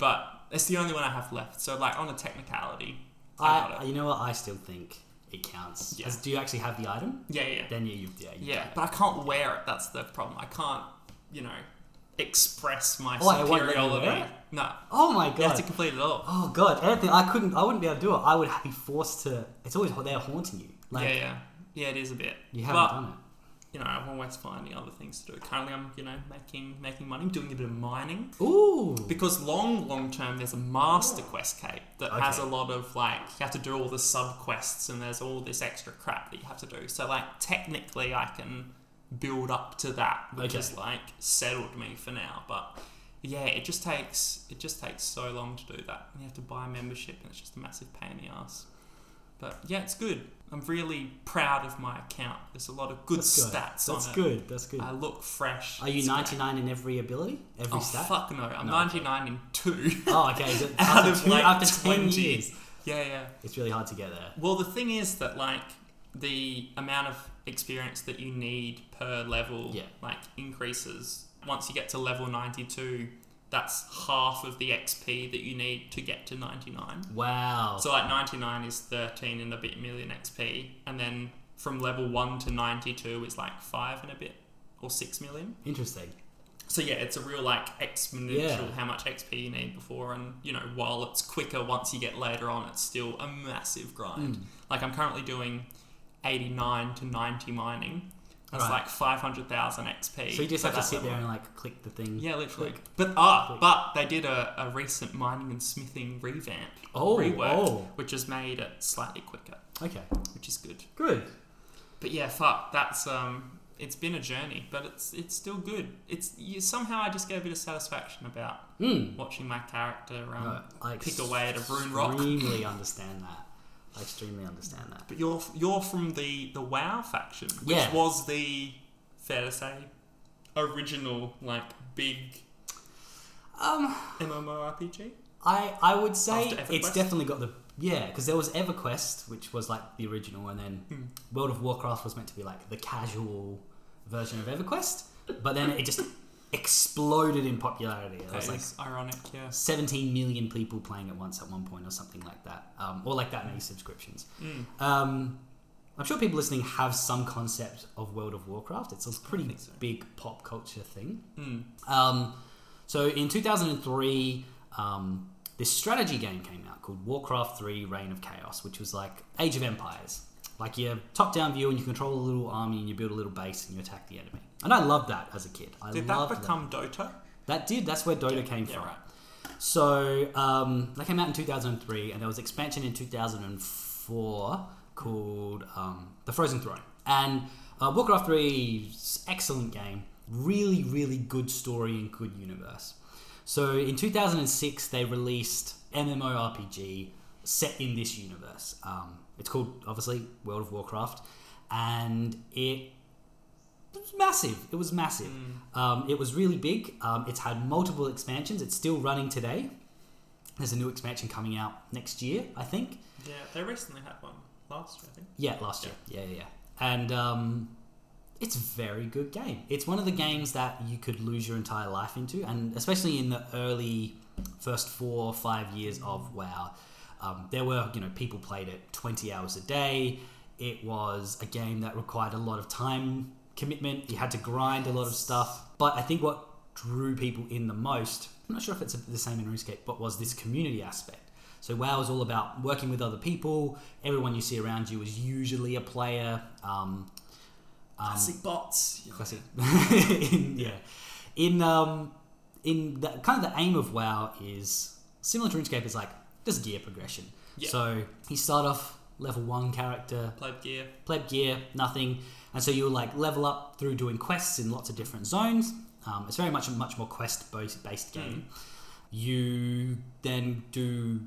But it's the only one I have left. So like on a technicality, I, got I, it. you know what? I still think it counts. Yeah. As- do you actually have the item? Yeah, yeah. Then you, you yeah, you Yeah, but I can't wear it. That's the problem. I can't, you know, express my Oh, it won't let you superiority. No, Oh my god. you have to complete it all. Oh god, Anthony, I couldn't. I wouldn't be able to do it. I would be forced to. It's always they're haunting you. Like yeah, yeah, yeah. It is a bit. you haven't but done it. You know, I'm always finding other things to do. Currently, I'm you know making making money, doing a bit of mining. Ooh. Because long, long term, there's a master quest cape that has a lot of like you have to do all the sub quests and there's all this extra crap that you have to do. So like technically, I can build up to that, which Okay. has like settled me for now. But yeah, it just takes it just takes so long to do that. You have to buy a membership, and it's just a massive pain in the ass. But yeah, it's good. I'm really proud of my account. There's a lot of good That's good. stats That's on it. good. That's good. I look fresh. Are you It's great. 99 in every ability? Every Oh stat? fuck no! I'm No, 99 in two. Oh, okay. So Out after, of, two, like, after 10 20. years, Yeah, yeah. it's really hard to get there. Well, the thing is that like the amount of experience that you need per level Yeah. like increases once you get to level 92 that's half of the XP that you need to get to 99. Wow. So like 99 is 13 and a bit million XP and then from level 1 to 92 is like 5 and a bit or 6 million. Interesting. So yeah, it's a real like exponential Yeah. how much XP you need before, and you know while it's quicker once you get later on, it's still a massive grind. Mm. Like I'm currently doing 89 to 90 mining. That's Right. like 500,000 XP. So you just have to sit there and like click the thing. yeah, literally. click. But ah, Click. but they did a, a recent mining and smithing revamp, Oh, rework, oh. which has made it slightly quicker, Okay. which is good. Good. But yeah, fuck, that's um, it's been a journey, but it's it's still good. It's you, somehow I just get a bit of satisfaction about Mm. watching my character um, No, I pick away at a rune rock. I extremely understand that. I extremely understand that. But you're you're from the the WoW faction, which Yeah. was the fair to say original like big Um, MMORPG. I I would say it's definitely got the yeah because there was EverQuest which was like the original and then Hmm. World of Warcraft was meant to be like the casual version of EverQuest, but then it just exploded in popularity. It was like ironic, yeah. 17 million people playing at once at one point or something like that, um, or like that many subscriptions. Mm. Um, I'm sure people listening have some concept of World of Warcraft. It's a pretty so. big pop culture thing. Mm. Um, so in 2003, um, this strategy game came out called Warcraft 3 Reign of Chaos, which was like Age of Empires. Like your top down view, and you control a little army, and you build a little base, and you attack the enemy. And I loved that as a kid. I Did that loved become Dota? that did. That's where Dota Yeah, came yeah, from. right. So um, that came out in 2003, and there was expansion in 2004 called um, The Frozen Throne. And uh, Warcraft 3 is excellent game, really, really good story and good universe. So in 2006, they released MMORPG set in this universe. Um, it's called obviously World of Warcraft, and it it was massive. It was massive. Mm. Um, it was really big. Um, it's had multiple expansions. It's still running today. There's a new expansion coming out next year, I think. Yeah, they recently had one last year, I think. Yeah, last year. Yeah, yeah, yeah. And um, it's a very good game. It's one of the games that you could lose your entire life into, and especially in the early first four or five years of WoW. Um, there were, you know, people played it 20 hours a day. It was a game that required a lot of time commitment. You had to grind a lot of stuff. But I think what drew people in the most, I'm not sure if it's the same in RuneScape, but was this community aspect. So WoW is all about working with other people. Everyone you see around you is usually a player. Um, um, Classic bots. classic. in, yeah. In um, in the kind of the aim of WoW is similar to RuneScape is like just gear progression. Yeah. So you start off level one character, Pleb gear. pleb gear, nothing, and so you'll like level up through doing quests in lots of different zones. Um, it's very much a much more quest based game. You then do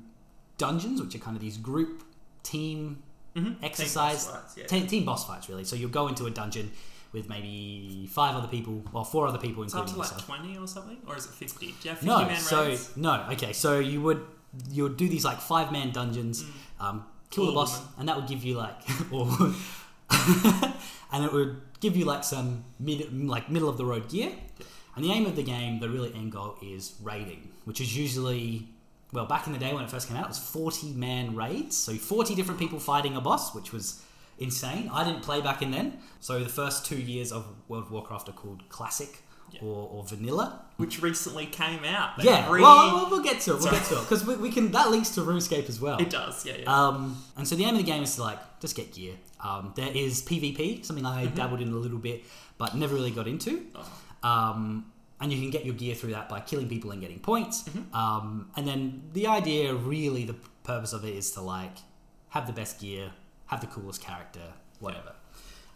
dungeons, which are kind of these group team Mm-hmm. exercise yeah. te- team boss fights really. So you'll go into a dungeon with maybe five other people or four other people, It's up including to like yourself. 20 or something? Or is it 50? Do you have 50 No, man so raids? no. Okay, so you would you would do these like five man dungeons, um, kill All the boss, and that would give you like, or, and it would give you like some mid like middle of the road gear. Yeah. And the aim of the game, the really end goal, is raiding, which is usually well back in the day when it first came out, it was forty man raids, so forty different people fighting a boss, which was insane. I didn't play back in then, so the first two years of World of Warcraft are called Classic Yeah. or, or Vanilla. Which recently came out. They Yeah, re- well, we'll, we'll get to it. We'll Sorry. get to it because we, we can. That links to RuneScape as well. It does, yeah, yeah. Um, and so the aim of the game is to like just get gear. Um, there is PvP, something I Mm-hmm. dabbled in a little bit, but never really got into. Oh. Um, and you can get your gear through that by killing people and getting points. Mm-hmm. Um, and then the idea, really, the purpose of it is to like have the best gear, have the coolest character, whatever.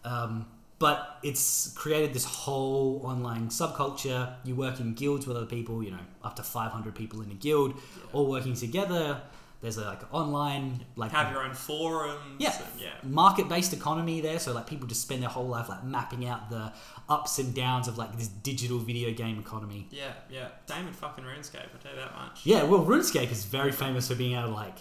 Um, but it's created this whole online subculture. You work in guilds with other people, you know, up to 500 people in a guild, all working together. There's a, like online like Have your own forums. Yeah. and- yeah. market-based economy there. So like people just spend their whole life like mapping out the ups and downs of like this digital video game economy. Yeah, yeah. Same in fucking RuneScape, I tell you that much. Yeah, well, RuneScape is very famous for being able to like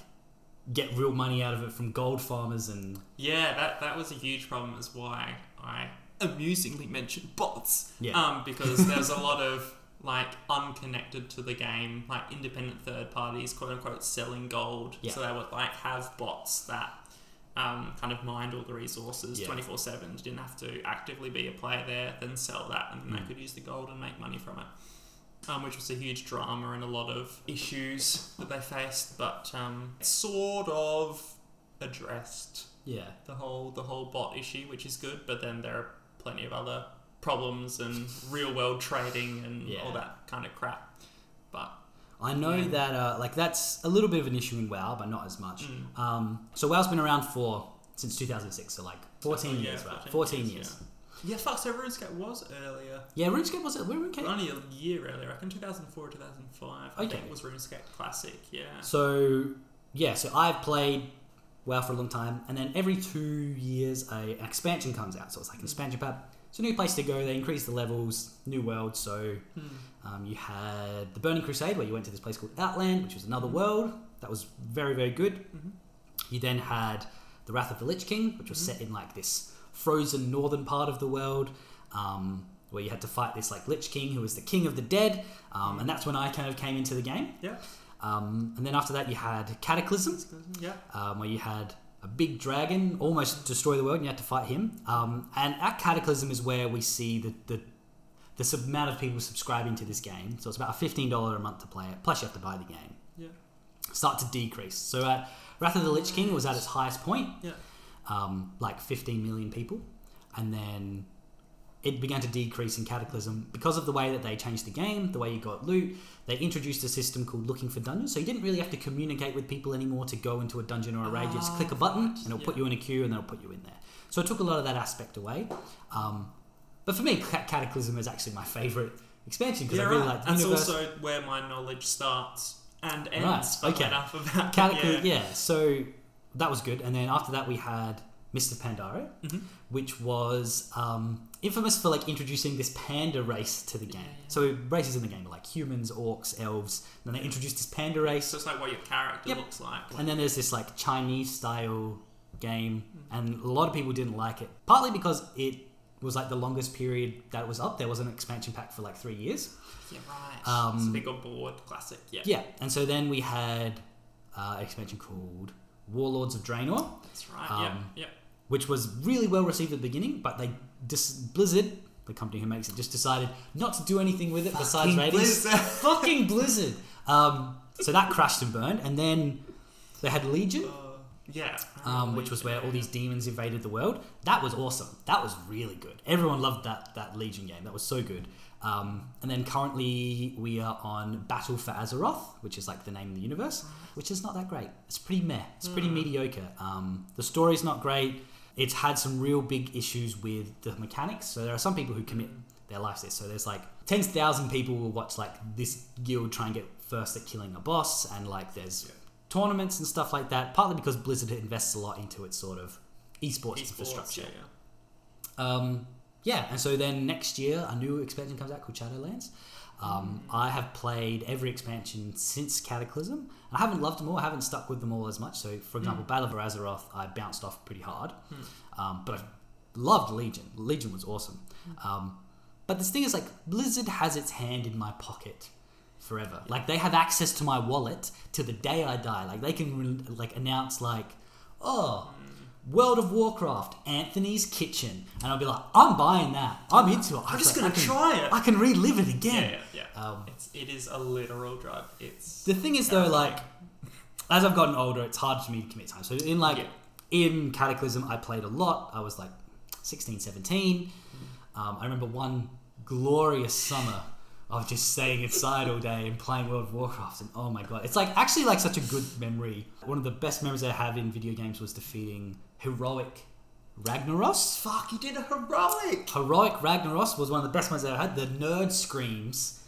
get real money out of it from gold farmers and Yeah, that that was a huge problem. Is why I amusingly mentioned bots. Yeah. Um, because there's a lot of like unconnected to the game, like independent third parties, quote unquote, selling gold. Yeah. So they would like have bots that um, kind of mined all the resources twenty four seven. You didn't have to actively be a player there, then sell that, and then Mm. they could use the gold and make money from it. Um, which was a huge drama and a lot of issues that they faced, but um, sort of addressed yeah. the whole the whole bot issue, which is good. But then there are plenty of other problems and real world trading and Yeah. all that kind of crap. But I know Yeah. that uh, like that's a little bit of an issue in WoW, but not as much. Mm. Um, so WoW's been around for since 2006, so like 14 Oh, yeah, years, right? 14 years. Yeah. yeah, fuck. So RuneScape was earlier, Yeah, RuneScape was it? RuneScape. only a year earlier. I reckon 2004, 2005. I Okay. think it was RuneScape Classic. Yeah. So yeah, so I've played WoW for a long time, and then every two years a, an expansion comes out. So it's like an expansion pack. It's a new place to go. They increased the levels, new world. So Hmm. um, you had the Burning Crusade, where you went to this place called Outland, which was another world that was very very good. Mhm. You then had the Wrath of the Lich King, which was Mhm. set in like this frozen northern part of the world. Um, where you had to fight this like Lich King, who was the king of the dead, um, and that's when I kind of came into the game. Yeah. Um, and then after that, you had Cataclysm, Yeah. um, where you had a big dragon almost destroy the world, and you had to fight him. Um, and at Cataclysm is where we see the, the the amount of people subscribing to this game. So it's about a fifteen dollar a month to play it. Plus, you have to buy the game. Yeah. Start to decrease. So at Wrath of the Lich King was at its highest point, Yeah. um, like fifteen million people, and then it began to decrease in Cataclysm because of the way that they changed the game, the way you got loot. They introduced a system called looking for dungeons, so you didn't really have to communicate with people anymore to go into a dungeon or a raid. You just Ah, click a button, and it'll yeah. put you in a queue, and they'll put you in there. So it took a lot of that aspect away. Um, but for me, Cataclysm is actually my favorite expansion because Yeah, I really right. like That's universe. also where my knowledge starts and ends. Right, okay. Enough about Cataclysm, yeah. yeah. So that was good, and then after that we had Mists of Pandaria, Mhm. which was um, infamous for like introducing this panda race to the game. Yeah. So races in the game are like humans, orcs, elves. And then they introduced this panda race, So it's like what your character Yep. looks like. and then there's this like Chinese style game, Mm. and a lot of people didn't like it, partly because it was like the longest period that it was up. There was an expansion pack for like three years. yeah, right. Um, it's a big on board classic. Yeah. Yeah, and so then we had uh, expansion called Warlords of Draenor, That's right. Um, yeah. Yeah. which was really well received at the beginning, but they dis- Blizzard, the company who makes it, just decided not to do anything with it besides Fucking ratings. Blizzard. Fucking Blizzard. Um, so that crashed and burned, and then they had Legion. Uh, yeah. um, which was where all these demons invaded the world. That was awesome. That was really good. Everyone loved that that Legion game. That was so good. Um, and then currently we are on Battle for Azeroth, which is like the name of the universe, which is not that great. It's pretty meh. It's pretty mediocre. Um, the story's not great. It's had some real big issues with the mechanics. So there are some people who commit their lives to this. So there's like tens of thousand people will watch like this guild try and get first at killing a boss, and like there's tournaments and stuff like that. Partly because Blizzard invests a lot into its sort of esports, Esports, infrastructure. Yeah, yeah. Um, yeah, and so then next year a new expansion comes out called Shadowlands. Um, I have played every expansion since Cataclysm. I haven't loved them all. I haven't stuck with them all as much. So, for example, Battle of Azeroth, I bounced off pretty hard, um, but I loved Legion. Legion was awesome. Um, but this thing is like Blizzard has its hand in my pocket forever. Like they have access to my wallet to the day I die. Like they can re- like announce like, oh, World of Warcraft, Anthony's Kitchen, and I'll be like, I'm buying that. I'm into it. I'm just like, gonna can, try it. I can relive it Yeah, again. yeah, yeah. Um, it's, it is a literal drug. It's The thing is though, like as I've gotten older, it's hard for me to commit time. So in like Yeah. in Cataclysm, I played a lot. I was like 16, 17. Um, I remember one glorious summer of just staying inside all day and playing World of Warcraft, and oh my god, it's like actually like such a good memory. One of the best memories I have in video games was defeating heroic Ragnaros. fuck. You did a heroic. Heroic Ragnaros was one of the best ones I ever had. The nerd screams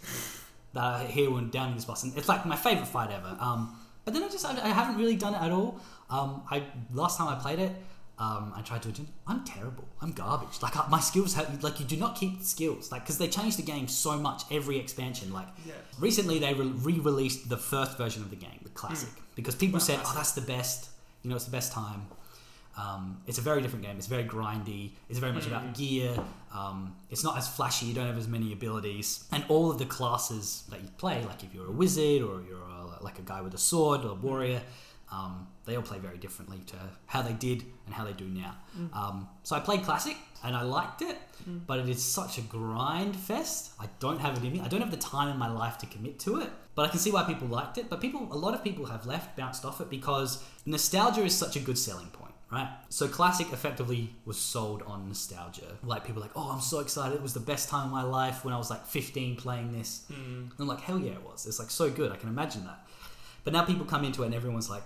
that I hear when down in this boss, and it's like my favorite fight ever. Um, but then I just I, I haven't really done it at all. Um, I last time I played it, um, I tried to. do- I'm terrible. I'm garbage. Like I, my skills have like you do not keep skills like because they change the game so much every expansion. Like Yeah. recently they re- re-released the first version of the game, the classic, because people said, classic. "Oh, that's the best." You know, it's the best time. Um, it's a very different game. It's very grindy. It's very much about gear. Um, it's not as flashy. You don't have as many abilities, and all of the classes that you play, like if you're a wizard or you're a, like a guy with a sword or a warrior, um, they all play very differently to how they did and how they do now. Um, so I played classic and I liked it, but it is such a grind fest. I don't have it in me. I don't have the time in my life to commit to it. But I can see why people liked it. But people, a lot of people have left, bounced off it because nostalgia is such a good selling point, right? So classic effectively was sold on nostalgia. Like people like, oh, I'm so excited. It was the best time of my life when I was like 15 playing this. Hmm. And I'm like, hell yeah, it was. It's like so good. I can imagine that. But now people come into it and everyone's like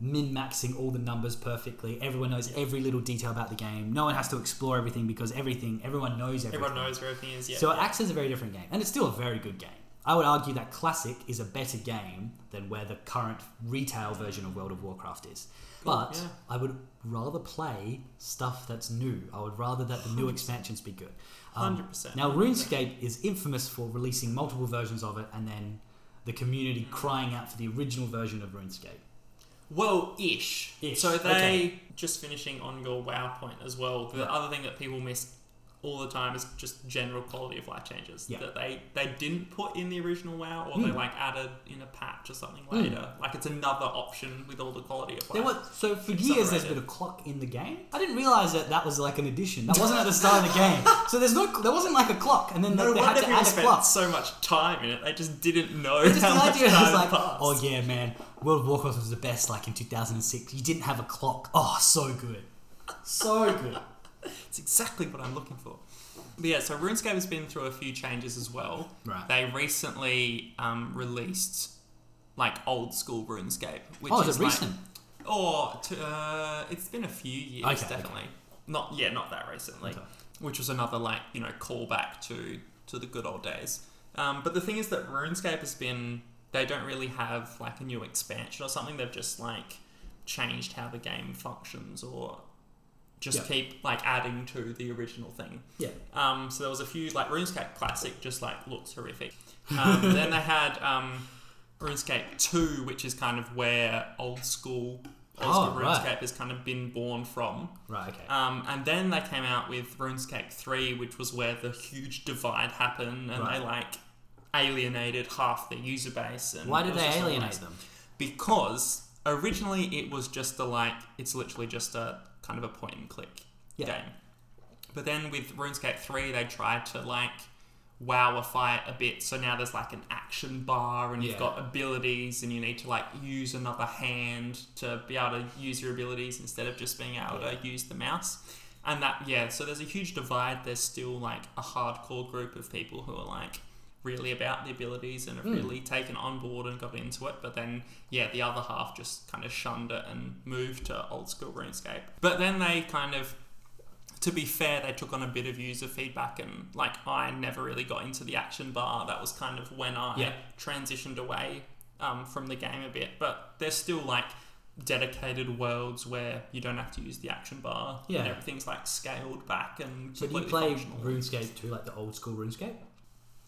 min maxing all the numbers perfectly. Everyone knows every little detail about the game. No one has to explore everything because everything, everyone knows everything. Everyone knows where everything is. Yeah. So it acts as a very different game, and it's still a very good game. I would argue that Classic is a better game than where the current retail version of World of Warcraft is. But yeah. I would rather play stuff that's new. I would rather that the new expansions be good. Um, 100%. Now, RuneScape is infamous for releasing multiple versions of it and then the community crying out for the original version of RuneScape. Well, ish. Ish, So they okay. just finishing on your WoW point as well. The other thing that people miss all the time is just general quality of life changes Yeah. that they they didn't put in the original WoW, or they Mm. like added in a patch or something Mm. later. Like it's another option with all the quality of There life. was, so for years there's been a clock in the game. I didn't realize that that was like an addition. That wasn't at the start of the game. So there's no, there wasn't like a clock, and then no they had to add a clock. so much time in it. They just didn't know Just how the much idea time was like, passed. oh yeah, man, World of Warcraft was the best. Like in 2006, you didn't have a clock. Oh, so good, so good. It's exactly what I'm looking for. But yeah, so RuneScape has been through a few changes as well. Right. They recently um, released like old school RuneScape, which oh, is, is it like, recent? or to, uh, it's been a few years, Okay, definitely. Not yeah, not that recently. Okay. Which was another like you know callback to to the good old days. Um, but the thing is that RuneScape has been they don't really have like a new expansion or something. They've just like changed how the game functions or just Yeah. keep like adding to the original thing. Yeah. Um, so there was a few like RuneScape Classic, just like looks horrific. Um, then they had um, RuneScape Two, which is kind of where old school old Oh, school right. RuneScape has kind of been born from. Right. Okay. Um, and then they came out with RuneScape Three, which was where the huge divide happened, and Right. they like alienated half their user base. And Why did they alienate them? because originally it was just a like it's literally just a kind of a point and click Yeah. game. But then with RuneScape 3 they tried to like wowify it a bit so now there's like an action bar and you've Yeah. got abilities and you need to like use another hand to be able to use your abilities instead of just being able Yeah. to use the mouse. And that yeah, so there's a huge divide. There's still like a hardcore group of people who are like really about the abilities and have Mm. really taken on board and got into it. But then, yeah, the other half just kind of shunned it and moved to old school RuneScape. But then they kind of, to be fair, they took on a bit of user feedback and like I never really got into the action bar. That was kind of when I Yeah. transitioned away um, from the game a bit. But there's still like dedicated worlds where you don't have to use the action bar Yeah. and everything's like scaled back and So do you play functional. RuneScape 2 like the old school RuneScape?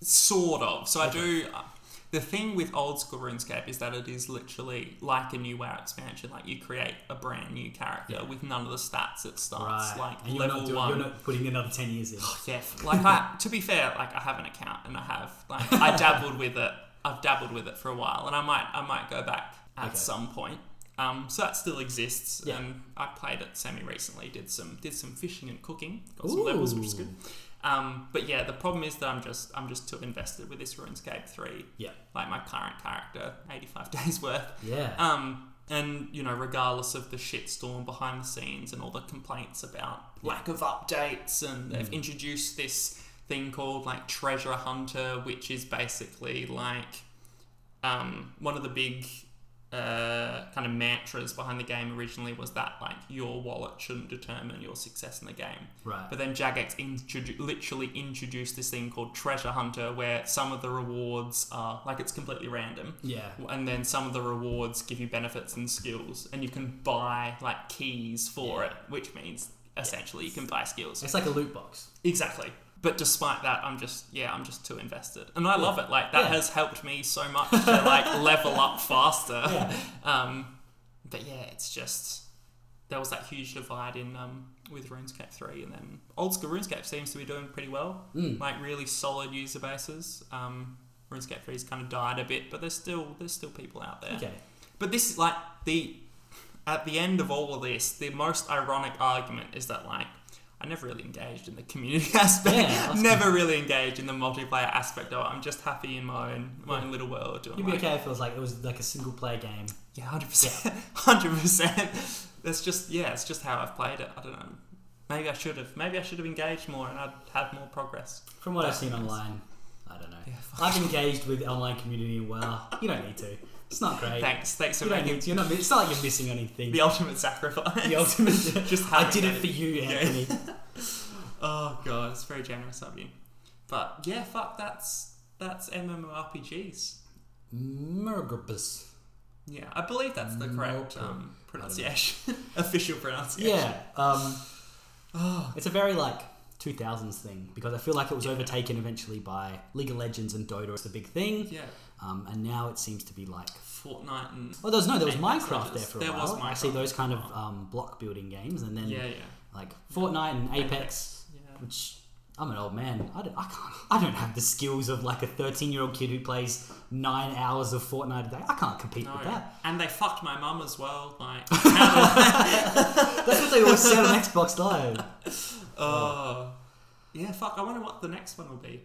Sort of. So I do. Uh, the thing with old school RuneScape is that it is literally like a new WoW expansion. Like you create a brand new character Yeah. with none of the stats. It starts right. like and you're level not, doing, one. you're not putting another 10 years in. Yeah, like I, to be fair, like I have an account and I have like I dabbled with it. I've dabbled with it for a while, and I might I might go back at Okay. some point. Um, so that still exists, Yeah. and I played it semi recently. Did some did some fishing and cooking. Got some levels, which is good. Um, but yeah, the problem is that I'm just I'm just too invested with this RuneScape three. Yeah. Like my current character, 85 days worth. Yeah. Um, and you know, regardless of the shitstorm behind the scenes and all the complaints about lack of updates, and they've Mm. introduced this thing called like Treasure Hunter, which is basically like um, one of the big uh, kind of mantras behind the game originally was that like your wallet shouldn't determine your success in the game. right. But then Jagex introdu- literally introduced this thing called Treasure Hunter, where some of the rewards are like it's completely random yeah. and then some of the rewards give you benefits and skills and you can buy like keys for Yeah. it which means essentially you can buy skills It's like a loot box. exactly but despite that i'm just yeah i'm just too invested and i love it like that Yeah. has helped me so much to like level up faster Yeah. um but yeah it's just there was that huge divide in um with RuneScape 3 and then old school RuneScape seems to be doing pretty well Mm. like really solid user bases um RuneScape 3's kind of died a bit but there's still there's still people out there Okay. but this is like the at the end of all of this, the most ironic argument is that like I never really engaged in the community aspect. Yeah, never really engaged in the multiplayer aspect of it. I'm just happy in my own my own little world doing You'd be okay if it was like it was like a single player game. yeah, hundred percent, hundred percent. That's just yeah, it's just how I've played it. I don't know. Maybe I should have. Maybe I should have engaged more, and I'd had more progress. From what I've seen online, I don't know. Yeah. I've engaged with the online community well. You don't need to. It's not great. Thanks, thanks for You making to. You're not, it's not like you're missing anything. the ultimate sacrifice. The ultimate. Just I did it for you, Yeah. Anthony. Oh god, it's very generous of you. But yeah, fuck, that's that's MMORPGs. Murgerbus. Yeah, I believe that's the correct um, pronunciation, official pronunciation. Yeah. Um, Oh, it's a very like 2000s thing because I feel like it was overtaken eventually by League of Legends and Dota. It's the big thing, yeah. Um, and now it seems to be like. Fortnite and Well, there was no, there was Minecraft there for a There was while. I see those kind of um, block building games, and then yeah, yeah, like Fortnite and Apex, yeah. which I'm an old man. I don't, I can't, I don't have the skills of like a 13 year old kid who plays nine hours of Fortnite a day. I can't compete No, with that. and they fucked my mum as well. Like, That's what they always said on Xbox Live. oh, yeah. Fuck. I wonder what the next one will be.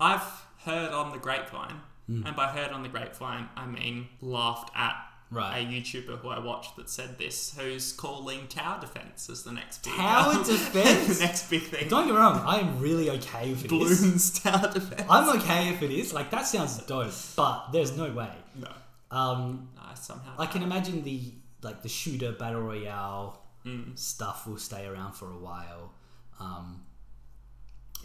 I've heard on the grapevine, Hmm. and by heard on the grapevine, I mean laughed at Right. a YouTuber who I watched that said this, who's calling tower defense as the next big thing. Tower defense? the next big thing. Don't get me wrong, I am really okay if it is. Bloons tower defense. I'm okay if it is. Like that sounds dope, but there's no way. no, Um, no, somehow. I can imagine the like the shooter battle royale Mm. stuff will stay around for a while. Um,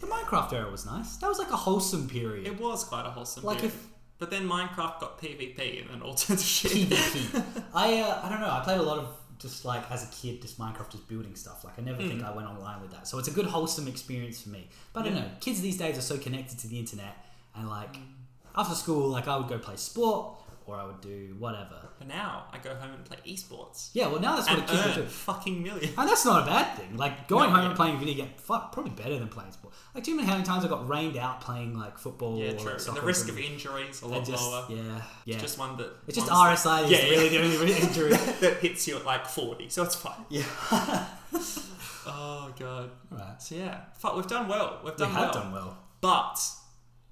the Minecraft era was nice. That was like a wholesome period. It was quite a wholesome. Like period. if- but then Minecraft got PvP and then all sorts of shit. PvP. I uh, I don't know. I played a lot of just like as a kid, just Minecraft, just building stuff. Like I never think I went online with that. So it's a good wholesome experience for me. But I don't know. Kids these days are so connected to the internet, and like after school, like I would go play sport or I would do whatever. But now I go home and play esports Yeah, well now that's what and a kid earn would do. fucking million. And that's not a bad thing. Like going No, home yeah. and playing video game, fuck, probably better than playing sport. Like, do you know how many times I got rained out playing like football? Yeah, or, true. like, And the or risk of injuries a And lot just, lower. Yeah, yeah. It's just one that It's just RSI is Yeah, yeah. really the only injury. that hits you at like forty, so it's fine. yeah. Oh god. right. So yeah, fuck, we've done well. We've done We done have done well. But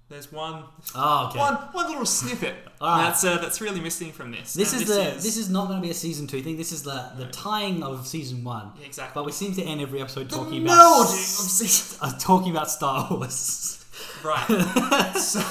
there's one Oh, okay. one one little snippet All right. that's uh, that's really missing from this. This And is the this is not going to be a season two thing. This is the the No. tying of season one. Yeah, exactly. But we seem to end every episode The talking about season- uh, talking about Star Wars. right. so,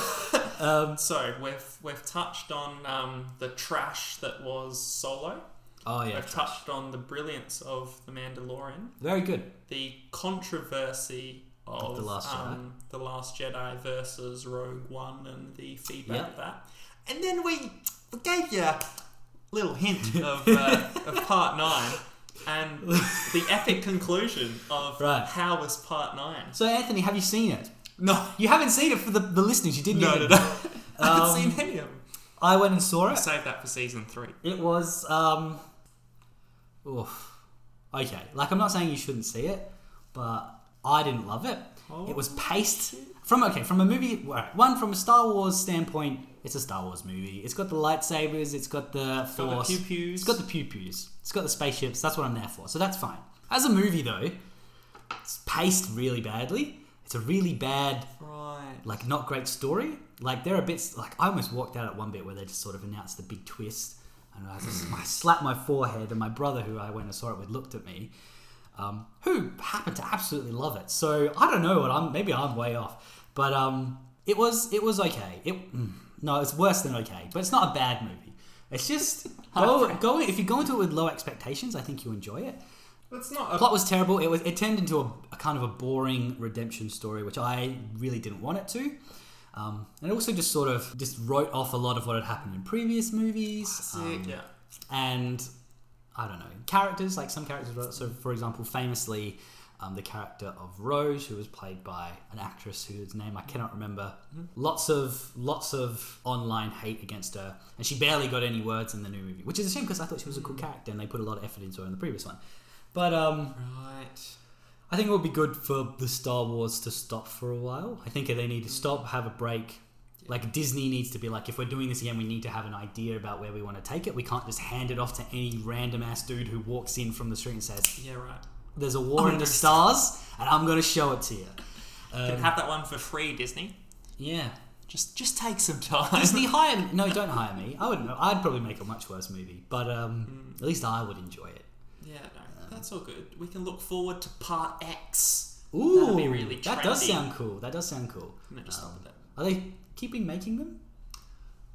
Um, so we've we've touched on um, the trash that was Solo. oh yeah, we've touched on the brilliance of the Mandalorian. very good. the controversy of The Last Jedi. um, the Last Jedi versus Rogue One and the feedback Yep. of that, and then we gave you a little hint of, uh, of Part Nine and the epic conclusion of Right. how was Part Nine. So Anthony, have you seen it? No, You haven't seen it for the, the listeners. You didn't. no, no, no. I haven't Um, seen any of them. I went and saw it. Save that for season three. It was um oof. Okay. Like I'm not saying you shouldn't see it, but I didn't love it. Oh, it was paced from okay, from a movie one from a Star Wars standpoint, it's a Star Wars movie. It's got the lightsabers, it's got the Got the force. pew pews. It's got the pew pews. It's got the spaceships. That's what I'm there for. So that's fine. As a movie though, it's paced really badly. It's a really bad right. like not great story. Like there are bits like I almost walked out at one bit where they just sort of announced the big twist, and I, just, I slapped my forehead, and my brother, who I went and saw it with, looked at me, um, who happened to absolutely love it. So I don't know what I'm. Maybe I'm way off, but um, it was it was okay. It mm, no, it's worse than okay, but it's not a bad movie. It's just go go if you go into it with low expectations, I think you enjoy it That's not a plot was terrible. It was it turned into a, a kind of a boring redemption story, which I really didn't want it to. Um, and it also just sort of just wrote off a lot of what had happened in previous movies. Um, yeah. and I don't know characters like some characters. So, for example, famously, um, the character of Rose, who was played by an actress whose name I cannot remember. Lots of lots of online hate against her, and she barely got any words in the new movie, which is a shame because I thought she was a cool character, and they put a lot of effort into her in the previous one. But um, Right. I think it would be good for the Star Wars to stop for a while. I think they need to stop, have a break. Like Disney needs to be like, if we're doing this again, we need to have an idea about where we want to take it. We can't just hand it off to any random ass dude who walks in from the street and says, Yeah, right. "There's a war in the stars, and I'm going to show it to you." Um, can have that one for free, Disney. yeah, Just just take some time. Disney hire me. No, don't hire me. I wouldn't. know. I'd probably make a much worse movie, but um, Mm. at least I would enjoy it. Yeah, no, that's all good. We can look forward to part X. Ooh, That'd be really that does sound cool. That does sound cool. No, just stop Um. Are they keeping making them?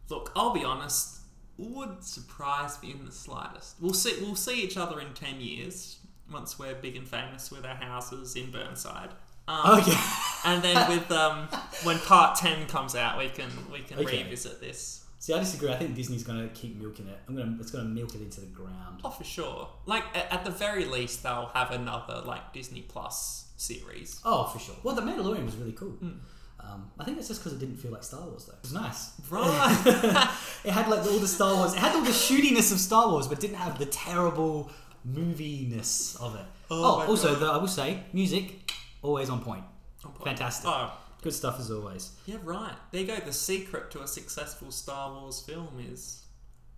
Look, I'll be honest. Would surprise me in the slightest. We'll see. We'll see each other in ten years once we're big and famous with our houses in Burnside. Um, Okay. And then with um, when part ten comes out, we can we can Okay. revisit this. See, I disagree. I think Disney's going to keep milking it. I'm going to. It's going to milk it into the ground. Oh, for sure. Like at, at the very least, they'll have another like Disney Plus series. Oh, for sure. Well, the Mandalorian was really cool. Hmm. Um, I think it's just because it didn't feel like Star Wars, though. It was nice. Right. It had like all the Star Wars. It had all the shootiness of Star Wars, but didn't have the terrible moviness of it. Oh Oh, also, the, I will say, music always on point. On point. Fantastic. Oh, Good stuff as always. yeah, right. There you go. The secret to a successful Star Wars film is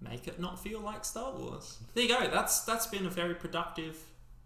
make it not feel like Star Wars. There you go. That's that's been a very productive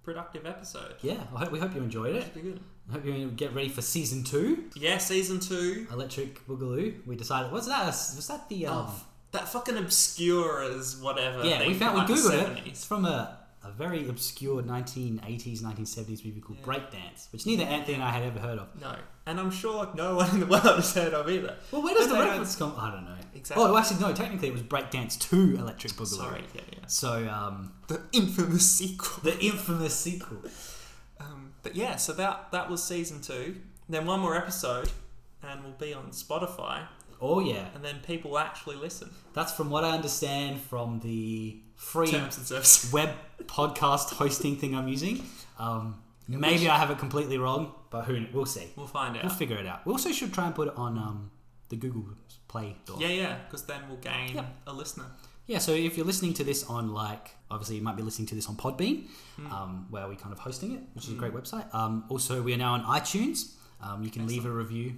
productive episode. Yeah, I hope we hope you enjoyed it. Pretty good. I hope you get ready for season two, Yeah, season two. Electric Boogaloo. We decided, was that? Was that the? Um, of that fucking obscure as whatever. yeah, we found we googled it. It's from a, a very obscure 1980s, 1970s movie called Yeah. Breakdance, which neither Anthony and I had ever heard of. No, and I'm sure no one in the world has heard of either. Well, where does the reference come? I don't know. Exactly. Oh, actually, no. Technically, it was Breakdance Two: Electric Boogaloo. Sorry, yeah, yeah. So, um, The infamous sequel. the infamous sequel. But yeah, so that that was season two. Then one more episode, and we'll be on Spotify, Oh yeah, and then people will actually listen. that's from what I understand from the free web podcast hosting thing I'm using. Um, maybe I have it completely wrong, but who we'll see. We'll find out. We'll figure it out. We also should try and put it on um, the Google Play Store. Yeah, yeah, because then we'll gain Yep. a listener. Yeah, so if you're listening to this on like, obviously you might be listening to this on Podbean, Hmm. um, where we're kind of hosting it, which is a great website. Um, also, we are now on iTunes. Um, you can leave a review,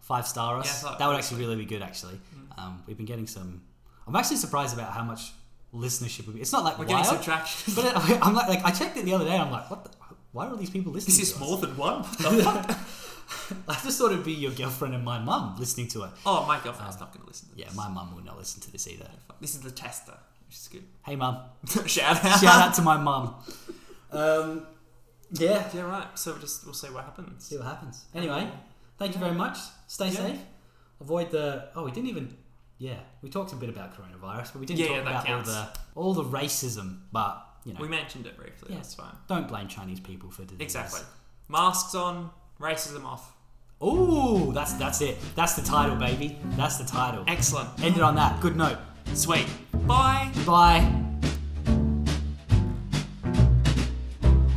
five star us. Yeah, that would actually really be good. Actually, Hmm. um, we've been getting some. I'm actually surprised about how much listenership. It's not like We're wild, getting some traction. but it, I'm like, like I checked it the other day. I'm like, what? The, why are all these people listening? Is this to us? more than one? I just thought it'd be your girlfriend and my mum listening to it. oh, my girlfriend's not going to listen to this. Yeah, my mum will not listen to this either. This is the tester, which is good. Hey, mum. Shout out. Shout out to my mum. Um, yeah. Yeah, right. So we'll just we'll see what happens. See what happens. Anyway, thank you very much. Stay Yeah. safe. Avoid the. Oh, we didn't even. Yeah, we talked a bit about coronavirus, but we didn't Yeah, talk yeah, about counts. all the all the racism. But you know, We mentioned it briefly. Yeah. That's fine. don't blame Chinese people for diseases. Exactly. Masks on, racism off. Ooh, that's that's it. That's the title, baby. That's the title. Excellent. Ended on that. Good note. Sweet. Bye. Bye.